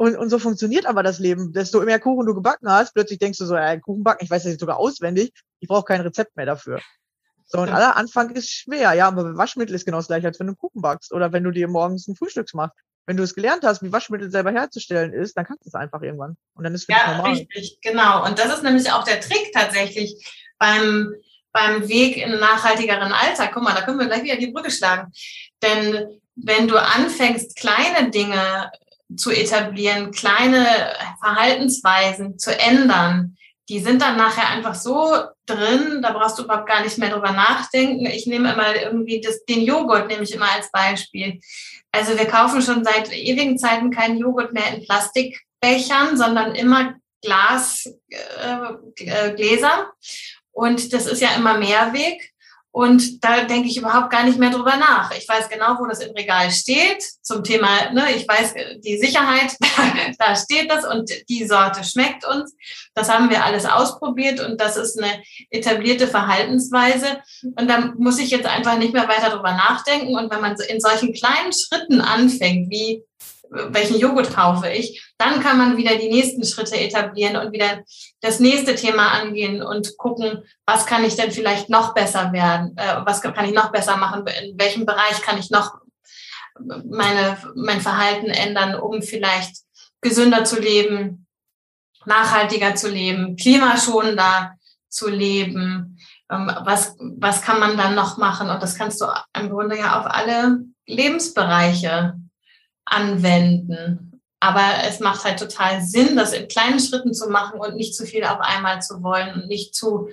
Und, und so funktioniert aber das Leben. Desto mehr Kuchen du gebacken hast, plötzlich denkst du so, äh, Kuchen backen, ich weiß das jetzt sogar auswendig, ich brauche kein Rezept mehr dafür. So, und aller Anfang ist schwer, ja, aber Waschmittel ist genau das gleiche, als wenn du einen Kuchen backst oder wenn du dir morgens ein Frühstück machst. Wenn du es gelernt hast, wie Waschmittel selber herzustellen ist, dann kannst du es einfach irgendwann. Und dann ist es für ja, normal. richtig, genau. Und das ist nämlich auch der Trick tatsächlich beim, beim Weg in einen nachhaltigeren Alltag. Guck mal, da können wir gleich wieder die Brücke schlagen. Denn wenn du anfängst, kleine Dinge zu etablieren, kleine Verhaltensweisen zu ändern, die sind dann nachher einfach so drin, da brauchst du überhaupt gar nicht mehr drüber nachdenken. Ich nehme immer irgendwie das, den Joghurt, nehme ich immer als Beispiel. Also wir kaufen schon seit ewigen Zeiten keinen Joghurt mehr in Plastikbechern, sondern immer Glasgläser. Äh, äh, Und das ist ja immer Mehrweg. Und da denke ich überhaupt gar nicht mehr drüber nach. Ich weiß genau, wo das im Regal steht. Zum Thema, ne, ich weiß die Sicherheit, da steht das und die Sorte schmeckt uns. Das haben wir alles ausprobiert und das ist eine etablierte Verhaltensweise. Und da muss ich jetzt einfach nicht mehr weiter drüber nachdenken. Und wenn man in solchen kleinen Schritten anfängt, wie welchen Joghurt kaufe ich, dann kann man wieder die nächsten Schritte etablieren und wieder das nächste Thema angehen und gucken, was kann ich denn vielleicht noch besser werden, äh, was kann ich noch besser machen, in welchem Bereich kann ich noch meine, mein Verhalten ändern, um vielleicht gesünder zu leben, nachhaltiger zu leben, klimaschonender zu leben. Ähm, was, was kann man dann noch machen? Und das kannst du im Grunde ja auf alle Lebensbereiche anwenden. Aber es macht halt total Sinn, das in kleinen Schritten zu machen und nicht zu viel auf einmal zu wollen und nicht zu,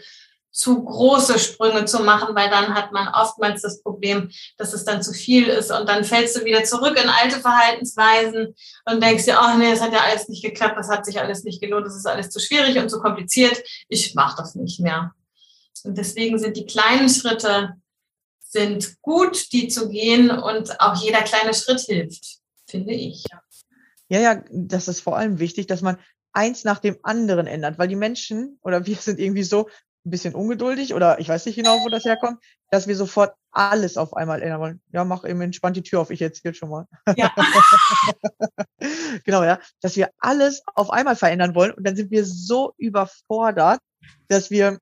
zu große Sprünge zu machen, weil dann hat man oftmals das Problem, dass es dann zu viel ist und dann fällst du wieder zurück in alte Verhaltensweisen und denkst dir, oh nee, das hat ja alles nicht geklappt, das hat sich alles nicht gelohnt, das ist alles zu schwierig und zu kompliziert, ich mache das nicht mehr. Und deswegen sind die kleinen Schritte sind gut, die zu gehen und auch jeder kleine Schritt hilft finde ich. Ja, ja, das ist vor allem wichtig, dass man eins nach dem anderen ändert, weil die Menschen oder wir sind irgendwie so ein bisschen ungeduldig oder ich weiß nicht genau, wo das herkommt, dass wir sofort alles auf einmal ändern wollen. Ja, mach eben entspannt die Tür auf, ich jetzt schon mal. Ja. genau, ja, dass wir alles auf einmal verändern wollen und dann sind wir so überfordert, dass wir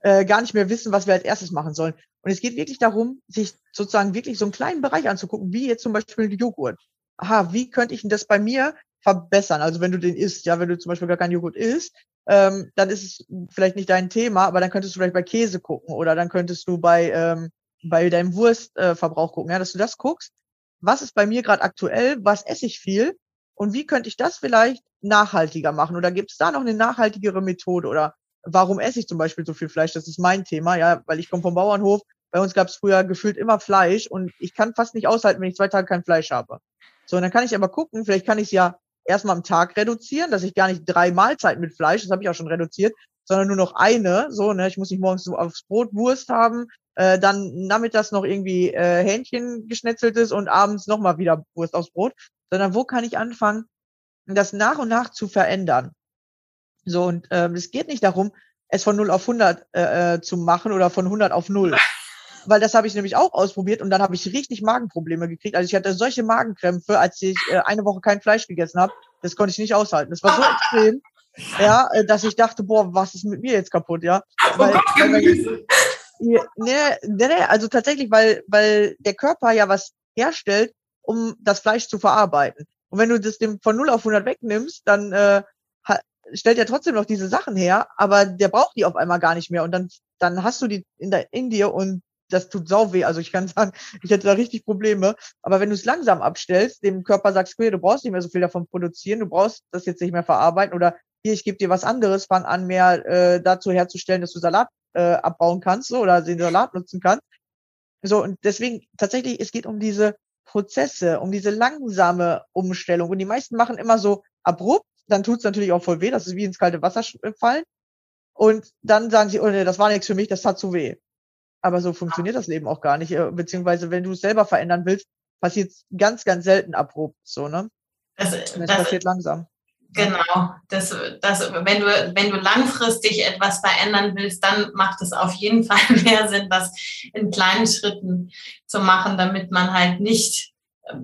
äh, gar nicht mehr wissen, was wir als erstes machen sollen. Und es geht wirklich darum, sich sozusagen wirklich so einen kleinen Bereich anzugucken, wie jetzt zum Beispiel Joghurt aha, wie könnte ich denn das bei mir verbessern? Also wenn du den isst, ja, wenn du zum Beispiel gar keinen Joghurt isst, ähm, dann ist es vielleicht nicht dein Thema, aber dann könntest du vielleicht bei Käse gucken oder dann könntest du bei, ähm, bei deinem Wurstverbrauch äh, gucken, ja, dass du das guckst. Was ist bei mir gerade aktuell? Was esse ich viel? Und wie könnte ich das vielleicht nachhaltiger machen? Oder gibt es da noch eine nachhaltigere Methode? Oder warum esse ich zum Beispiel so viel Fleisch? Das ist mein Thema, ja, weil ich komme vom Bauernhof. Bei uns gab es früher gefühlt immer Fleisch und ich kann fast nicht aushalten, wenn ich zwei Tage kein Fleisch habe. So, und dann kann ich aber gucken, vielleicht kann ich es ja erstmal am Tag reduzieren, dass ich gar nicht drei Mahlzeiten mit Fleisch, das habe ich auch schon reduziert, sondern nur noch eine. So, ne, ich muss nicht morgens so aufs Brot Wurst haben, äh, dann nachmittags noch irgendwie äh, Hähnchen geschnetzeltes und abends nochmal wieder Wurst aufs Brot. Sondern wo kann ich anfangen, das nach und nach zu verändern? So, und ähm, es geht nicht darum, es von 0 auf 100 äh, äh, zu machen oder von 100 auf 0 weil das habe ich nämlich auch ausprobiert und dann habe ich richtig Magenprobleme gekriegt. Also ich hatte solche Magenkrämpfe, als ich äh, eine Woche kein Fleisch gegessen habe. Das konnte ich nicht aushalten. Das war so extrem, ja, äh, dass ich dachte, boah, was ist mit mir jetzt kaputt, ja? Oh weil, weil, nee, nee, nee, also tatsächlich, weil, weil der Körper ja was herstellt, um das Fleisch zu verarbeiten. Und wenn du das dem von 0 auf 100 wegnimmst, dann äh, stellt er trotzdem noch diese Sachen her, aber der braucht die auf einmal gar nicht mehr. Und dann, dann hast du die in, der, in dir und das tut sau weh. Also ich kann sagen, ich hätte da richtig Probleme. Aber wenn du es langsam abstellst, dem Körper sagst, okay, du brauchst nicht mehr so viel davon produzieren, du brauchst das jetzt nicht mehr verarbeiten oder hier, ich gebe dir was anderes, fang an, mehr äh, dazu herzustellen, dass du Salat äh, abbauen kannst so, oder den Salat nutzen kannst. So, und deswegen tatsächlich, es geht um diese Prozesse, um diese langsame Umstellung. Und die meisten machen immer so abrupt, dann tut es natürlich auch voll weh, das ist wie ins kalte Wasser fallen. Und dann sagen sie, oh nee, das war nichts für mich, das tat zu weh. Aber so funktioniert das Leben auch gar nicht. Äh, beziehungsweise, wenn du es selber verändern willst, passiert es ganz, ganz selten abrupt, so, ne? Das, das, das passiert langsam. Genau. Das, das, wenn, du, wenn du langfristig etwas verändern willst, dann macht es auf jeden Fall mehr Sinn, das in kleinen Schritten zu machen, damit man halt nicht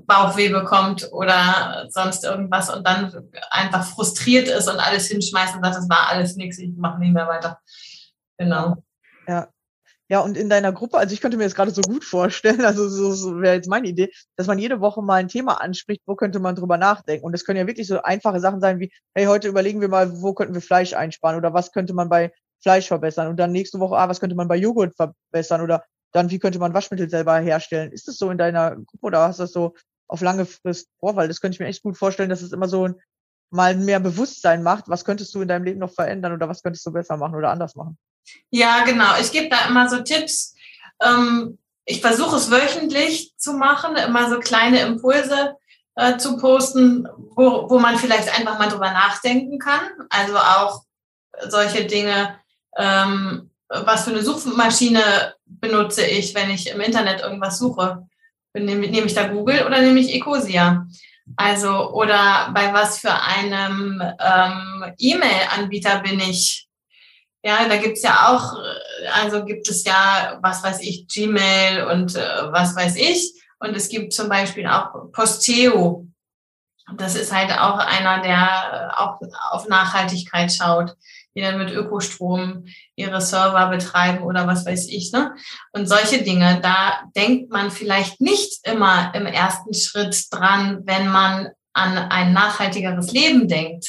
Bauchweh bekommt oder sonst irgendwas und dann einfach frustriert ist und alles hinschmeißt und sagt, das war alles nichts, ich mache nicht mehr weiter. Genau. Ja, ja, und in deiner Gruppe, also ich könnte mir das gerade so gut vorstellen, also so, wäre jetzt meine Idee, dass man jede Woche mal ein Thema anspricht, wo könnte man drüber nachdenken. Und das können ja wirklich so einfache Sachen sein wie, hey, heute überlegen wir mal, wo könnten wir Fleisch einsparen oder was könnte man bei Fleisch verbessern und dann nächste Woche, ah, was könnte man bei Joghurt verbessern oder dann, wie könnte man Waschmittel selber herstellen? Ist das so in deiner Gruppe oder hast du das so auf lange Frist vor? Weil das könnte ich mir echt gut vorstellen, dass es immer so ein, mal mehr Bewusstsein macht. Was könntest du in deinem Leben noch verändern oder was könntest du besser machen oder anders machen? Ja, genau. Ich gebe da immer so Tipps. Ähm, ich versuche es wöchentlich zu machen, immer so kleine Impulse äh, zu posten, wo, wo man vielleicht einfach mal drüber nachdenken kann. Also auch solche Dinge, ähm, was für eine Suchmaschine benutze ich, wenn ich im Internet irgendwas suche. Nehme, nehme ich da Google oder nehme ich Ecosia? Also, oder bei was für einem ähm, E-Mail-Anbieter bin ich? Ja, da gibt's ja auch, also gibt es ja, was weiß ich, Gmail und äh, was weiß ich. Und es gibt zum Beispiel auch Posteo. Das ist halt auch einer, der auch auf Nachhaltigkeit schaut die dann mit Ökostrom ihre Server betreiben oder was weiß ich. Ne? Und solche Dinge, da denkt man vielleicht nicht immer im ersten Schritt dran, wenn man an ein nachhaltigeres Leben denkt.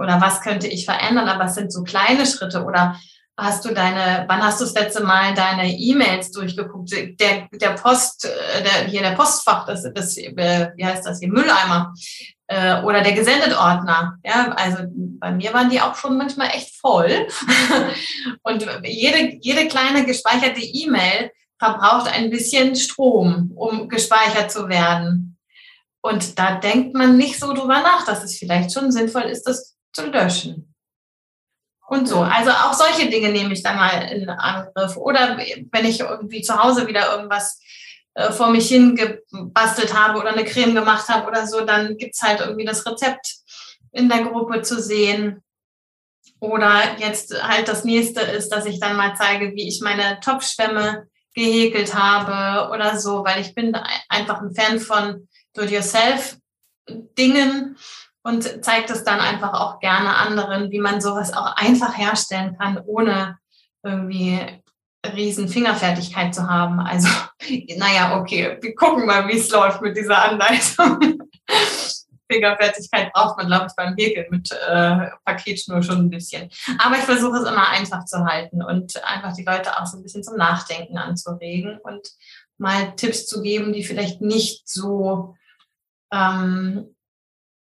Oder was könnte ich verändern? Aber es sind so kleine Schritte. Oder hast du deine, wann hast du das letzte Mal deine E-Mails durchgeguckt? Der, der Post, äh, der, hier der Postfach, das, das, äh, wie heißt das hier, Mülleimer äh, oder der Gesendet-Ordner. Ja, also bei mir waren die auch schon manchmal echt voll. und jede, jede kleine gespeicherte E-Mail verbraucht ein bisschen Strom, um gespeichert zu werden. Und da denkt man nicht so drüber nach, dass es vielleicht schon sinnvoll ist, das zu löschen. Und so. Also auch solche Dinge nehme ich dann mal in Angriff. Oder wenn ich irgendwie zu Hause wieder irgendwas äh, vor mich hingebastelt habe oder eine Creme gemacht habe oder so, dann gibt's halt irgendwie das Rezept in der Gruppe zu sehen. Oder jetzt halt das nächste ist, dass ich dann mal zeige, wie ich meine Topfschwämme gehäkelt habe oder so, weil ich bin einfach ein Fan von Do-it-yourself-Dingen und zeige das dann einfach auch gerne anderen, wie man sowas auch einfach herstellen kann, ohne irgendwie riesen Fingerfertigkeit zu haben. Also, naja, okay, wir gucken mal, wie es läuft mit dieser Anleitung. Fingerfertigkeit braucht man, glaube ich, beim Häkeln mit äh, Paketschnur schon ein bisschen. Aber ich versuche es immer einfach zu halten und einfach die Leute auch so ein bisschen zum Nachdenken anzuregen und mal Tipps zu geben, die vielleicht nicht so ähm,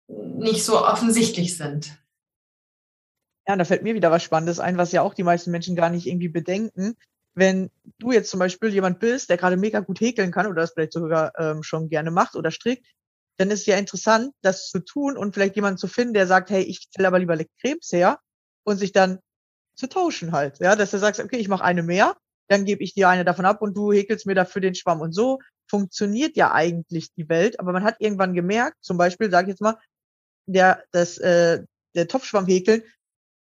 nicht so offensichtlich sind. Ja, da fällt mir wieder was Spannendes ein, was ja auch die meisten Menschen gar nicht irgendwie bedenken wenn du jetzt zum Beispiel jemand bist, der gerade mega gut häkeln kann oder das vielleicht sogar ähm, schon gerne macht oder strickt, dann ist es ja interessant, das zu tun und vielleicht jemanden zu finden, der sagt, hey, ich stelle aber lieber Krebs her und sich dann zu tauschen halt. Ja, dass du sagst, okay, ich mache eine mehr, dann gebe ich dir eine davon ab und du häkelst mir dafür den Schwamm. Und so funktioniert ja eigentlich die Welt, aber man hat irgendwann gemerkt, zum Beispiel, sage ich jetzt mal, der, das, äh, der Topfschwamm häkeln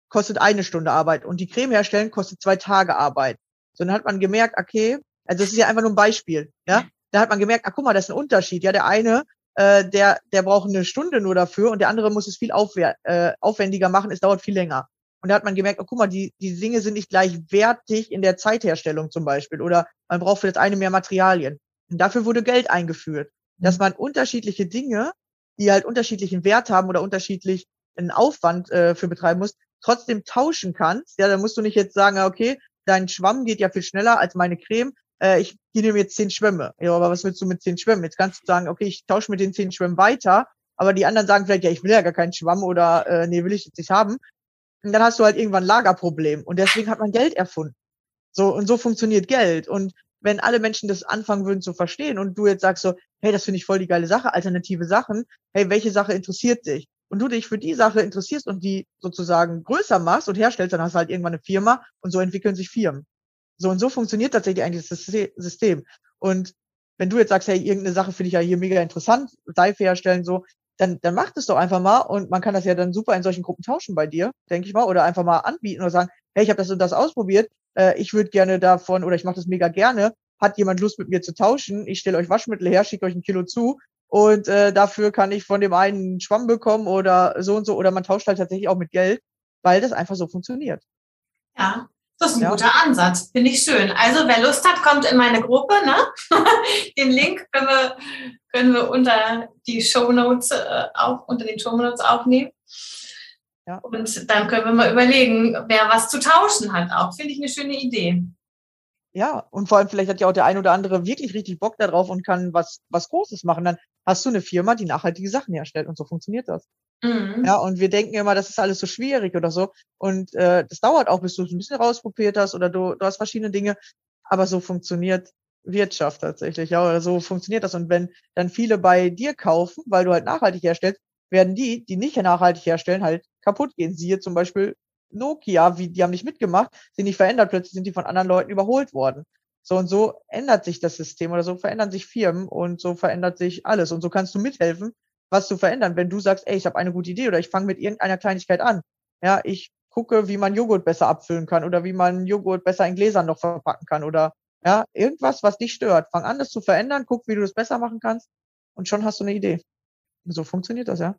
kostet eine Stunde Arbeit und die Creme herstellen kostet zwei Tage Arbeit sondern hat man gemerkt, okay, also das ist ja einfach nur ein Beispiel, ja. Da hat man gemerkt, ach guck mal, das ist ein Unterschied. Ja, der eine, äh, der, der braucht eine Stunde nur dafür und der andere muss es viel aufwär, äh, aufwendiger machen, es dauert viel länger. Und da hat man gemerkt, oh, guck mal, die, die Dinge sind nicht gleichwertig in der Zeitherstellung zum Beispiel. Oder man braucht für das eine mehr Materialien. Und dafür wurde Geld eingeführt. Dass mhm. man unterschiedliche Dinge, die halt unterschiedlichen Wert haben oder unterschiedlich einen Aufwand äh, für betreiben muss, trotzdem tauschen kannst. Ja, da musst du nicht jetzt sagen, okay, dein Schwamm geht ja viel schneller als meine Creme. Äh, ich nehme jetzt zehn Schwämme. Ja, aber was willst du mit zehn Schwämmen? Jetzt kannst du sagen, okay, ich tausche mit den zehn Schwämmen weiter, aber die anderen sagen vielleicht, ja, ich will ja gar keinen Schwamm oder äh, nee, will ich jetzt nicht haben. Und dann hast du halt irgendwann Lagerproblem. Und deswegen hat man Geld erfunden. So, und so funktioniert Geld. Und wenn alle Menschen das anfangen würden zu verstehen und du jetzt sagst so, hey, das finde ich voll die geile Sache, alternative Sachen, hey, welche Sache interessiert dich? und du dich für die Sache interessierst und die sozusagen größer machst und herstellst, dann hast du halt irgendwann eine Firma und so entwickeln sich Firmen. So und so funktioniert tatsächlich eigentlich das System. Und wenn du jetzt sagst, hey, irgendeine Sache finde ich ja hier mega interessant, Seife herstellen, so, dann, dann mach das doch einfach mal und man kann das ja dann super in solchen Gruppen tauschen bei dir, denke ich mal, oder einfach mal anbieten oder sagen, hey, ich habe das und das ausprobiert, äh, ich würde gerne davon oder ich mache das mega gerne, hat jemand Lust mit mir zu tauschen, ich stelle euch Waschmittel her, schicke euch ein Kilo zu und äh, dafür kann ich von dem einen einen Schwamm bekommen oder so und so oder man tauscht halt tatsächlich auch mit Geld, weil das einfach so funktioniert. Ja, das ist ein ja. guter Ansatz, finde ich schön. Also wer Lust hat, kommt in meine Gruppe. Ne? den Link können wir, können wir unter die Show Notes äh, auch unter den Show Notes aufnehmen. Ja. Und dann können wir mal überlegen, wer was zu tauschen hat. Auch finde ich eine schöne Idee. Ja, und vor allem vielleicht hat ja auch der ein oder andere wirklich richtig Bock darauf und kann was, was Großes machen. Dann hast du eine Firma, die nachhaltige Sachen herstellt und so funktioniert das. Mhm. Ja, und wir denken immer, das ist alles so schwierig oder so. Und äh, das dauert auch, bis du es ein bisschen rausprobiert hast oder du, du hast verschiedene Dinge. Aber so funktioniert Wirtschaft tatsächlich, ja, oder so funktioniert das. Und wenn dann viele bei dir kaufen, weil du halt nachhaltig herstellst, werden die, die nicht nachhaltig herstellen, halt kaputt gehen. Siehe zum Beispiel Nokia, wie, die haben nicht mitgemacht, sind nicht verändert, plötzlich sind die von anderen Leuten überholt worden. So und so ändert sich das System oder so verändern sich Firmen und so verändert sich alles. Und so kannst du mithelfen, was zu verändern. Wenn du sagst, ey, ich habe eine gute Idee oder ich fange mit irgendeiner Kleinigkeit an. Ja, ich gucke, wie man Joghurt besser abfüllen kann oder wie man Joghurt besser in Gläsern noch verpacken kann oder ja, irgendwas, was dich stört. Fang an, das zu verändern, guck, wie du das besser machen kannst und schon hast du eine Idee. So funktioniert das, ja.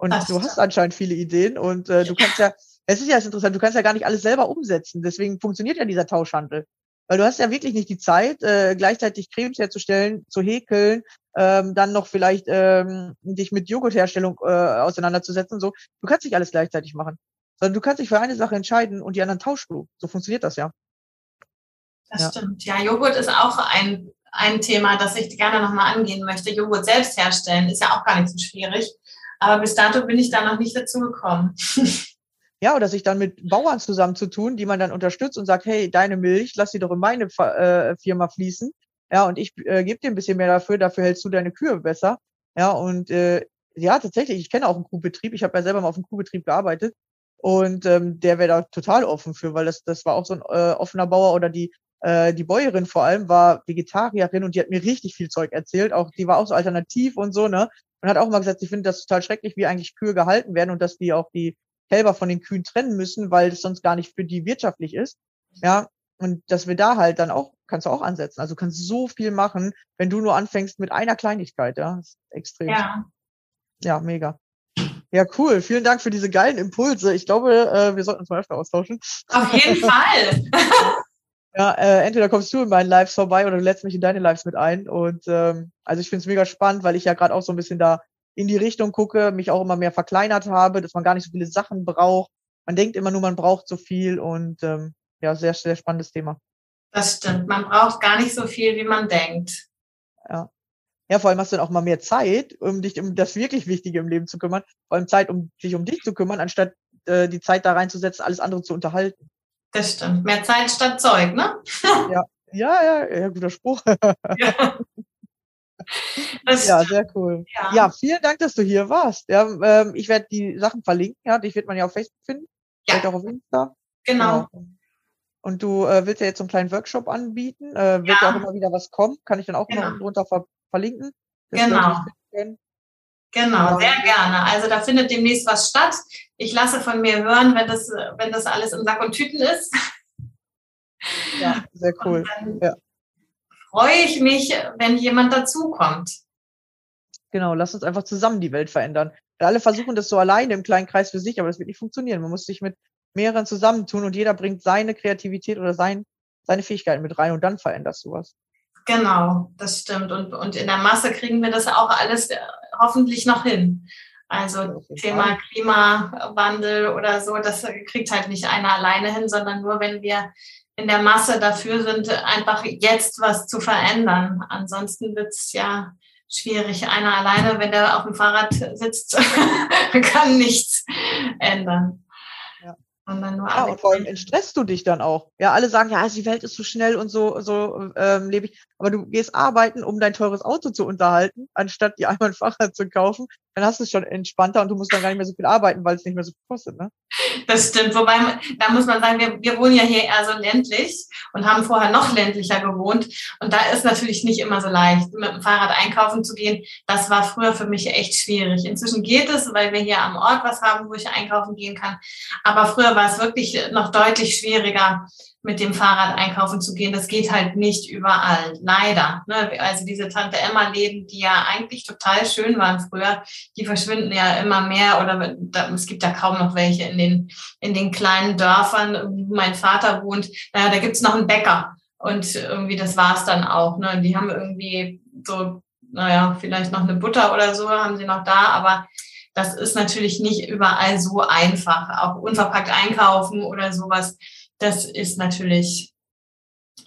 Und das du hast anscheinend viele Ideen und äh, du kannst ja, es ist ja interessant, du kannst ja gar nicht alles selber umsetzen. Deswegen funktioniert ja dieser Tauschhandel. Weil du hast ja wirklich nicht die Zeit, äh, gleichzeitig Cremes herzustellen, zu häkeln, ähm, dann noch vielleicht ähm, dich mit Joghurtherstellung äh, auseinanderzusetzen. So, du kannst nicht alles gleichzeitig machen. Sondern du kannst dich für eine Sache entscheiden und die anderen tauschst du. So funktioniert das ja. Das ja. stimmt. Ja, Joghurt ist auch ein, ein Thema, das ich gerne nochmal angehen möchte. Joghurt selbst herstellen ist ja auch gar nicht so schwierig. Aber bis dato bin ich da noch nicht dazu gekommen. Ja, oder sich dann mit Bauern zusammenzutun, die man dann unterstützt und sagt, hey, deine Milch, lass sie doch in meine äh, Firma fließen. Ja, und ich äh, gebe dir ein bisschen mehr dafür, dafür hältst du deine Kühe besser. Ja, und äh, ja, tatsächlich, ich kenne auch einen Kuhbetrieb, ich habe ja selber mal auf einem Kuhbetrieb gearbeitet und ähm, der wäre da total offen für, weil das, das war auch so ein äh, offener Bauer oder die, äh, die Bäuerin vor allem war Vegetarierin und die hat mir richtig viel Zeug erzählt. Auch die war auch so alternativ und so, ne? Und hat auch mal gesagt, sie findet das total schrecklich, wie eigentlich Kühe gehalten werden und dass die auch die Kälber von den Kühen trennen müssen, weil es sonst gar nicht für die wirtschaftlich ist. Ja, und dass wir da halt dann auch, kannst du auch ansetzen. Also du kannst so viel machen, wenn du nur anfängst mit einer Kleinigkeit, ja. Das ist extrem. Ja. Ja, mega. Ja, cool. Vielen Dank für diese geilen Impulse. Ich glaube, äh, wir sollten uns mal öfter austauschen. Auf jeden Fall. ja, äh, entweder kommst du in meinen Lives vorbei oder du lädst mich in deine Lives mit ein. Und ähm, also ich finde es mega spannend, weil ich ja gerade auch so ein bisschen da in die Richtung gucke, mich auch immer mehr verkleinert habe, dass man gar nicht so viele Sachen braucht. Man denkt immer nur, man braucht so viel und ähm, ja, sehr, sehr spannendes Thema. Das stimmt. Man braucht gar nicht so viel, wie man denkt. Ja. Ja, vor allem hast du dann auch mal mehr Zeit, um dich um das wirklich Wichtige im Leben zu kümmern. Vor allem Zeit, um dich um dich zu kümmern, anstatt äh, die Zeit da reinzusetzen, alles andere zu unterhalten. Das stimmt. Mehr Zeit statt Zeug, ne? ja. Ja, ja, ja, guter Spruch. ja. Ja, sehr cool. Ja. ja. vielen Dank, dass du hier warst. Ja, ähm, ich werde die Sachen verlinken. Ja, dich wird man ja auf Facebook finden. Ja. Vielleicht auch auf Insta. Genau. genau. Und du äh, willst ja jetzt so einen kleinen Workshop anbieten. Äh, wird ja. auch immer wieder was kommen. Kann ich dann auch genau. noch drunter ver verlinken. Genau. Genau, sehr gerne. Also da findet demnächst was statt. Ich lasse von mir hören, wenn das, wenn das alles in Sack und Tüten ist. Ja, sehr cool. Ja freue ich mich, wenn jemand dazukommt. Genau, lass uns einfach zusammen die Welt verändern. Wir alle versuchen das so alleine im kleinen Kreis für sich, aber das wird nicht funktionieren. Man muss sich mit mehreren zusammentun und jeder bringt seine Kreativität oder sein, seine Fähigkeiten mit rein und dann veränderst du was. Genau, das stimmt. Und, und in der Masse kriegen wir das auch alles äh, hoffentlich noch hin. Also Thema. Klimawandel oder so, das kriegt halt nicht einer alleine hin, sondern nur wenn wir in der Masse dafür sind, einfach jetzt was zu verändern. Ansonsten wird es ja schwierig. Einer alleine, wenn der auf dem Fahrrad sitzt, kann nichts ändern. Sondern nur ja, und vor allem entstresst du dich dann auch. Ja, alle sagen, ja, die Welt ist so schnell und so, so ähm, lebe ich. Aber du gehst arbeiten, um dein teures Auto zu unterhalten, anstatt dir einmal ein Fahrrad zu kaufen. Dann hast du es schon entspannter und du musst dann gar nicht mehr so viel arbeiten, weil es nicht mehr so viel kostet. Ne? Das stimmt. Wobei, da muss man sagen, wir, wir wohnen ja hier eher so ländlich und haben vorher noch ländlicher gewohnt. Und da ist natürlich nicht immer so leicht, mit dem Fahrrad einkaufen zu gehen. Das war früher für mich echt schwierig. Inzwischen geht es, weil wir hier am Ort was haben, wo ich einkaufen gehen kann. Aber früher war es wirklich noch deutlich schwieriger, mit dem Fahrrad einkaufen zu gehen. Das geht halt nicht überall, leider. Ne? Also diese Tante Emma-Läden, die ja eigentlich total schön waren früher, die verschwinden ja immer mehr oder es gibt ja kaum noch welche in den, in den kleinen Dörfern, wo mein Vater wohnt. Da, da gibt's noch einen Bäcker und irgendwie das war's dann auch. Ne? Die haben irgendwie so, naja, vielleicht noch eine Butter oder so haben sie noch da, aber das ist natürlich nicht überall so einfach. Auch unverpackt einkaufen oder sowas das ist natürlich,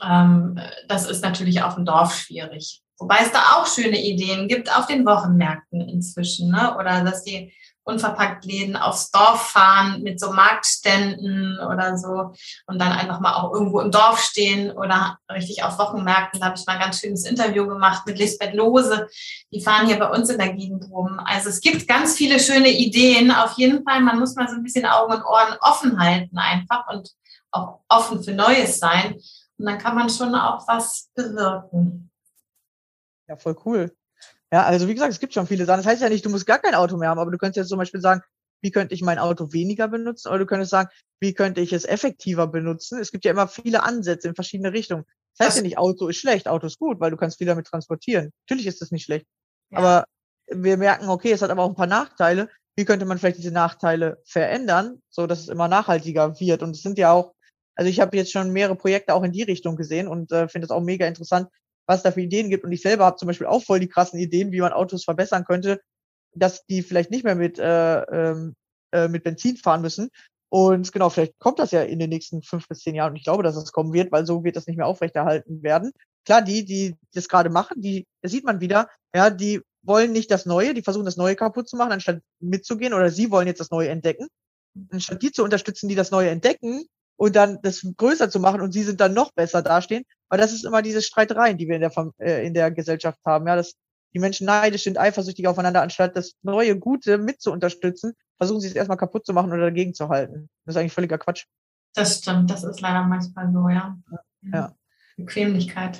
ähm, das ist natürlich auf dem Dorf schwierig. Wobei es da auch schöne Ideen gibt auf den Wochenmärkten inzwischen, ne? Oder dass die unverpackt Läden aufs Dorf fahren mit so Marktständen oder so und dann einfach mal auch irgendwo im Dorf stehen oder richtig auf Wochenmärkten. Da habe ich mal ein ganz schönes Interview gemacht mit Lisbeth Lose. Die fahren hier bei uns in der Gegend rum. Also es gibt ganz viele schöne Ideen. Auf jeden Fall, man muss mal so ein bisschen Augen und Ohren offen halten einfach und auch offen für Neues sein. Und dann kann man schon auch was bewirken. Ja, voll cool. Ja, also wie gesagt, es gibt schon viele Sachen. Das heißt ja nicht, du musst gar kein Auto mehr haben, aber du könntest jetzt zum Beispiel sagen, wie könnte ich mein Auto weniger benutzen? Oder du könntest sagen, wie könnte ich es effektiver benutzen? Es gibt ja immer viele Ansätze in verschiedene Richtungen. Das heißt ja nicht, Auto ist schlecht, Auto ist gut, weil du kannst viel damit transportieren. Natürlich ist das nicht schlecht. Ja. Aber wir merken, okay, es hat aber auch ein paar Nachteile. Wie könnte man vielleicht diese Nachteile verändern, so dass es immer nachhaltiger wird? Und es sind ja auch, also ich habe jetzt schon mehrere Projekte auch in die Richtung gesehen und äh, finde es auch mega interessant, was da für Ideen gibt. Und ich selber habe zum Beispiel auch voll die krassen Ideen, wie man Autos verbessern könnte, dass die vielleicht nicht mehr mit, äh, ähm, äh, mit Benzin fahren müssen. Und genau, vielleicht kommt das ja in den nächsten fünf bis zehn Jahren. Und ich glaube, dass es kommen wird, weil so wird das nicht mehr aufrechterhalten werden. Klar, die, die das gerade machen, die das sieht man wieder, ja, die wollen nicht das Neue, die versuchen das Neue kaputt zu machen, anstatt mitzugehen, oder sie wollen jetzt das Neue entdecken. Anstatt die zu unterstützen, die das Neue entdecken, und dann das größer zu machen und sie sind dann noch besser dastehen. Aber das ist immer diese Streitereien, die wir in der, äh, in der Gesellschaft haben, ja, dass die Menschen neidisch sind, eifersüchtig aufeinander, anstatt das neue Gute mit zu unterstützen, versuchen sie es erstmal kaputt zu machen oder dagegen zu halten. Das ist eigentlich völliger Quatsch. Das stimmt, das ist leider manchmal so, ja. ja. Bequemlichkeit.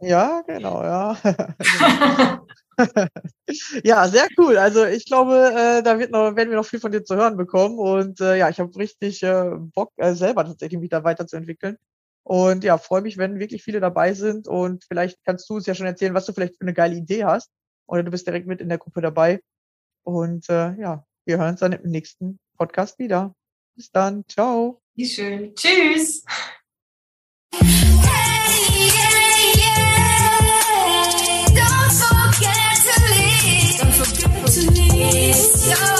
Ja, genau, ja. ja, sehr cool. Also ich glaube, äh, da wird noch, werden wir noch viel von dir zu hören bekommen. Und äh, ja, ich habe richtig äh, Bock, äh, selber tatsächlich mich da weiterzuentwickeln. Und ja, freue mich, wenn wirklich viele dabei sind. Und vielleicht kannst du uns ja schon erzählen, was du vielleicht für eine geile Idee hast. Oder du bist direkt mit in der Gruppe dabei. Und äh, ja, wir hören uns dann im nächsten Podcast wieder. Bis dann. Ciao. Wie schön. Tschüss. Yo.